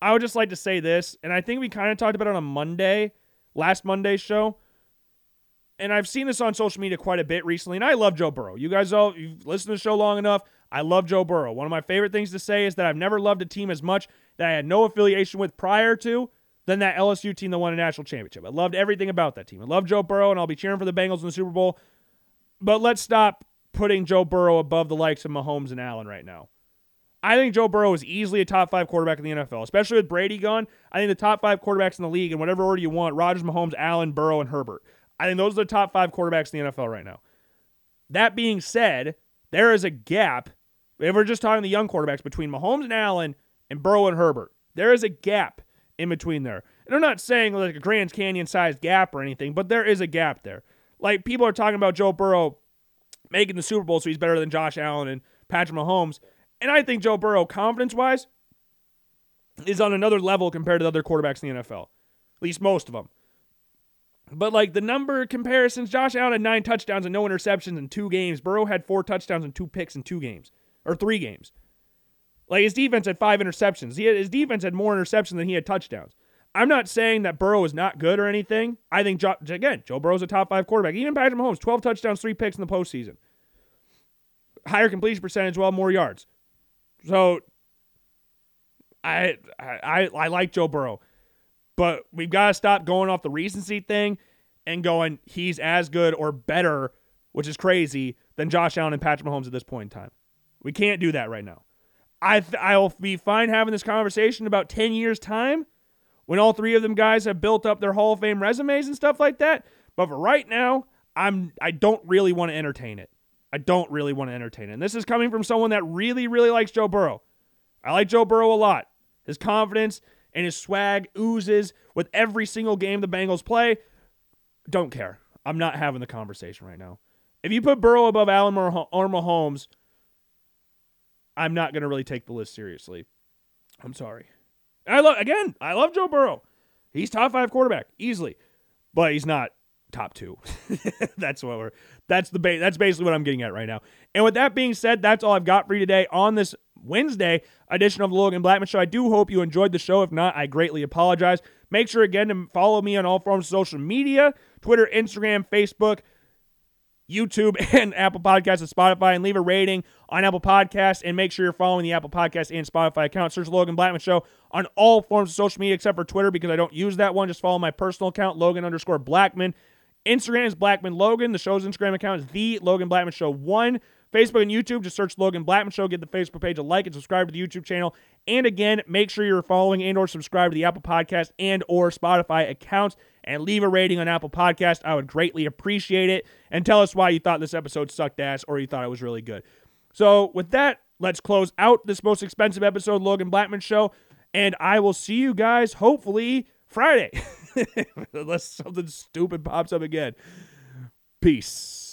I would just like to say this, and I think we kind of talked about it on a Monday, last Monday's show. And I've seen this on social media quite a bit recently, and I love Joe Burrow. You guys all you've listened to the show long enough. I love Joe Burrow. One of my favorite things to say is that I've never loved a team as much that I had no affiliation with prior to than that LSU team that won a national championship. I loved everything about that team. I love Joe Burrow, and I'll be cheering for the Bengals in the Super Bowl. But let's stop putting Joe Burrow above the likes of Mahomes and Allen right now. I think Joe Burrow is easily a top five quarterback in the NFL, especially with Brady gone. I think the top five quarterbacks in the league, in whatever order you want Rodgers, Mahomes, Allen, Burrow, and Herbert. I think those are the top five quarterbacks in the NFL right now. That being said, there is a gap if we're just talking the young quarterbacks between Mahomes and Allen and Burrow and Herbert, there is a gap in between there. And I'm not saying like a Grand Canyon sized gap or anything, but there is a gap there. Like people are talking about Joe Burrow making the Super Bowl, so he's better than Josh Allen and Patrick Mahomes. And I think Joe Burrow, confidence wise, is on another level compared to the other quarterbacks in the NFL, at least most of them. But like the number comparisons, Josh Allen had nine touchdowns and no interceptions in two games. Burrow had four touchdowns and two picks in two games or three games. Like his defense had five interceptions. Had, his defense had more interceptions than he had touchdowns. I'm not saying that Burrow is not good or anything. I think jo- again, Joe Burrow's a top five quarterback. Even Patrick Mahomes, 12 touchdowns, three picks in the postseason. Higher completion percentage, well, more yards. So I I I like Joe Burrow, but we've got to stop going off the recency thing and going he's as good or better which is crazy, than Josh Allen and Patrick Mahomes at this point in time. We can't do that right now. I th- I'll be fine having this conversation about 10 years time when all three of them guys have built up their Hall of Fame resumes and stuff like that. But for right now, I'm I don't really want to entertain it. I don't really want to entertain it. And this is coming from someone that really, really likes Joe Burrow. I like Joe Burrow a lot. His confidence and his swag oozes with every single game the Bengals play. Don't care. I'm not having the conversation right now. If you put Burrow above Allen or Mahomes, I'm not going to really take the list seriously. I'm sorry. I love again. I love Joe Burrow. He's top five quarterback easily, but he's not top two. that's what we're. That's the ba- That's basically what I'm getting at right now. And with that being said, that's all I've got for you today on this Wednesday edition of the Logan Blackman Show. I do hope you enjoyed the show. If not, I greatly apologize. Make sure again to follow me on all forms of social media: Twitter, Instagram, Facebook. YouTube and Apple Podcasts and Spotify and leave a rating on Apple Podcasts and make sure you're following the Apple Podcast and Spotify account. Search Logan Blackman Show on all forms of social media except for Twitter because I don't use that one. Just follow my personal account, Logan underscore Blackman. Instagram is Blackman Logan. The show's Instagram account is the Logan Blackman Show one. Facebook and YouTube, just search Logan Blackman Show. Get the Facebook page a like and subscribe to the YouTube channel. And again, make sure you're following and or subscribe to the Apple Podcast and or Spotify accounts and leave a rating on Apple Podcast. I would greatly appreciate it. And tell us why you thought this episode sucked ass or you thought it was really good. So with that, let's close out this most expensive episode, Logan Blackman Show. And I will see you guys hopefully Friday. Unless something stupid pops up again. Peace.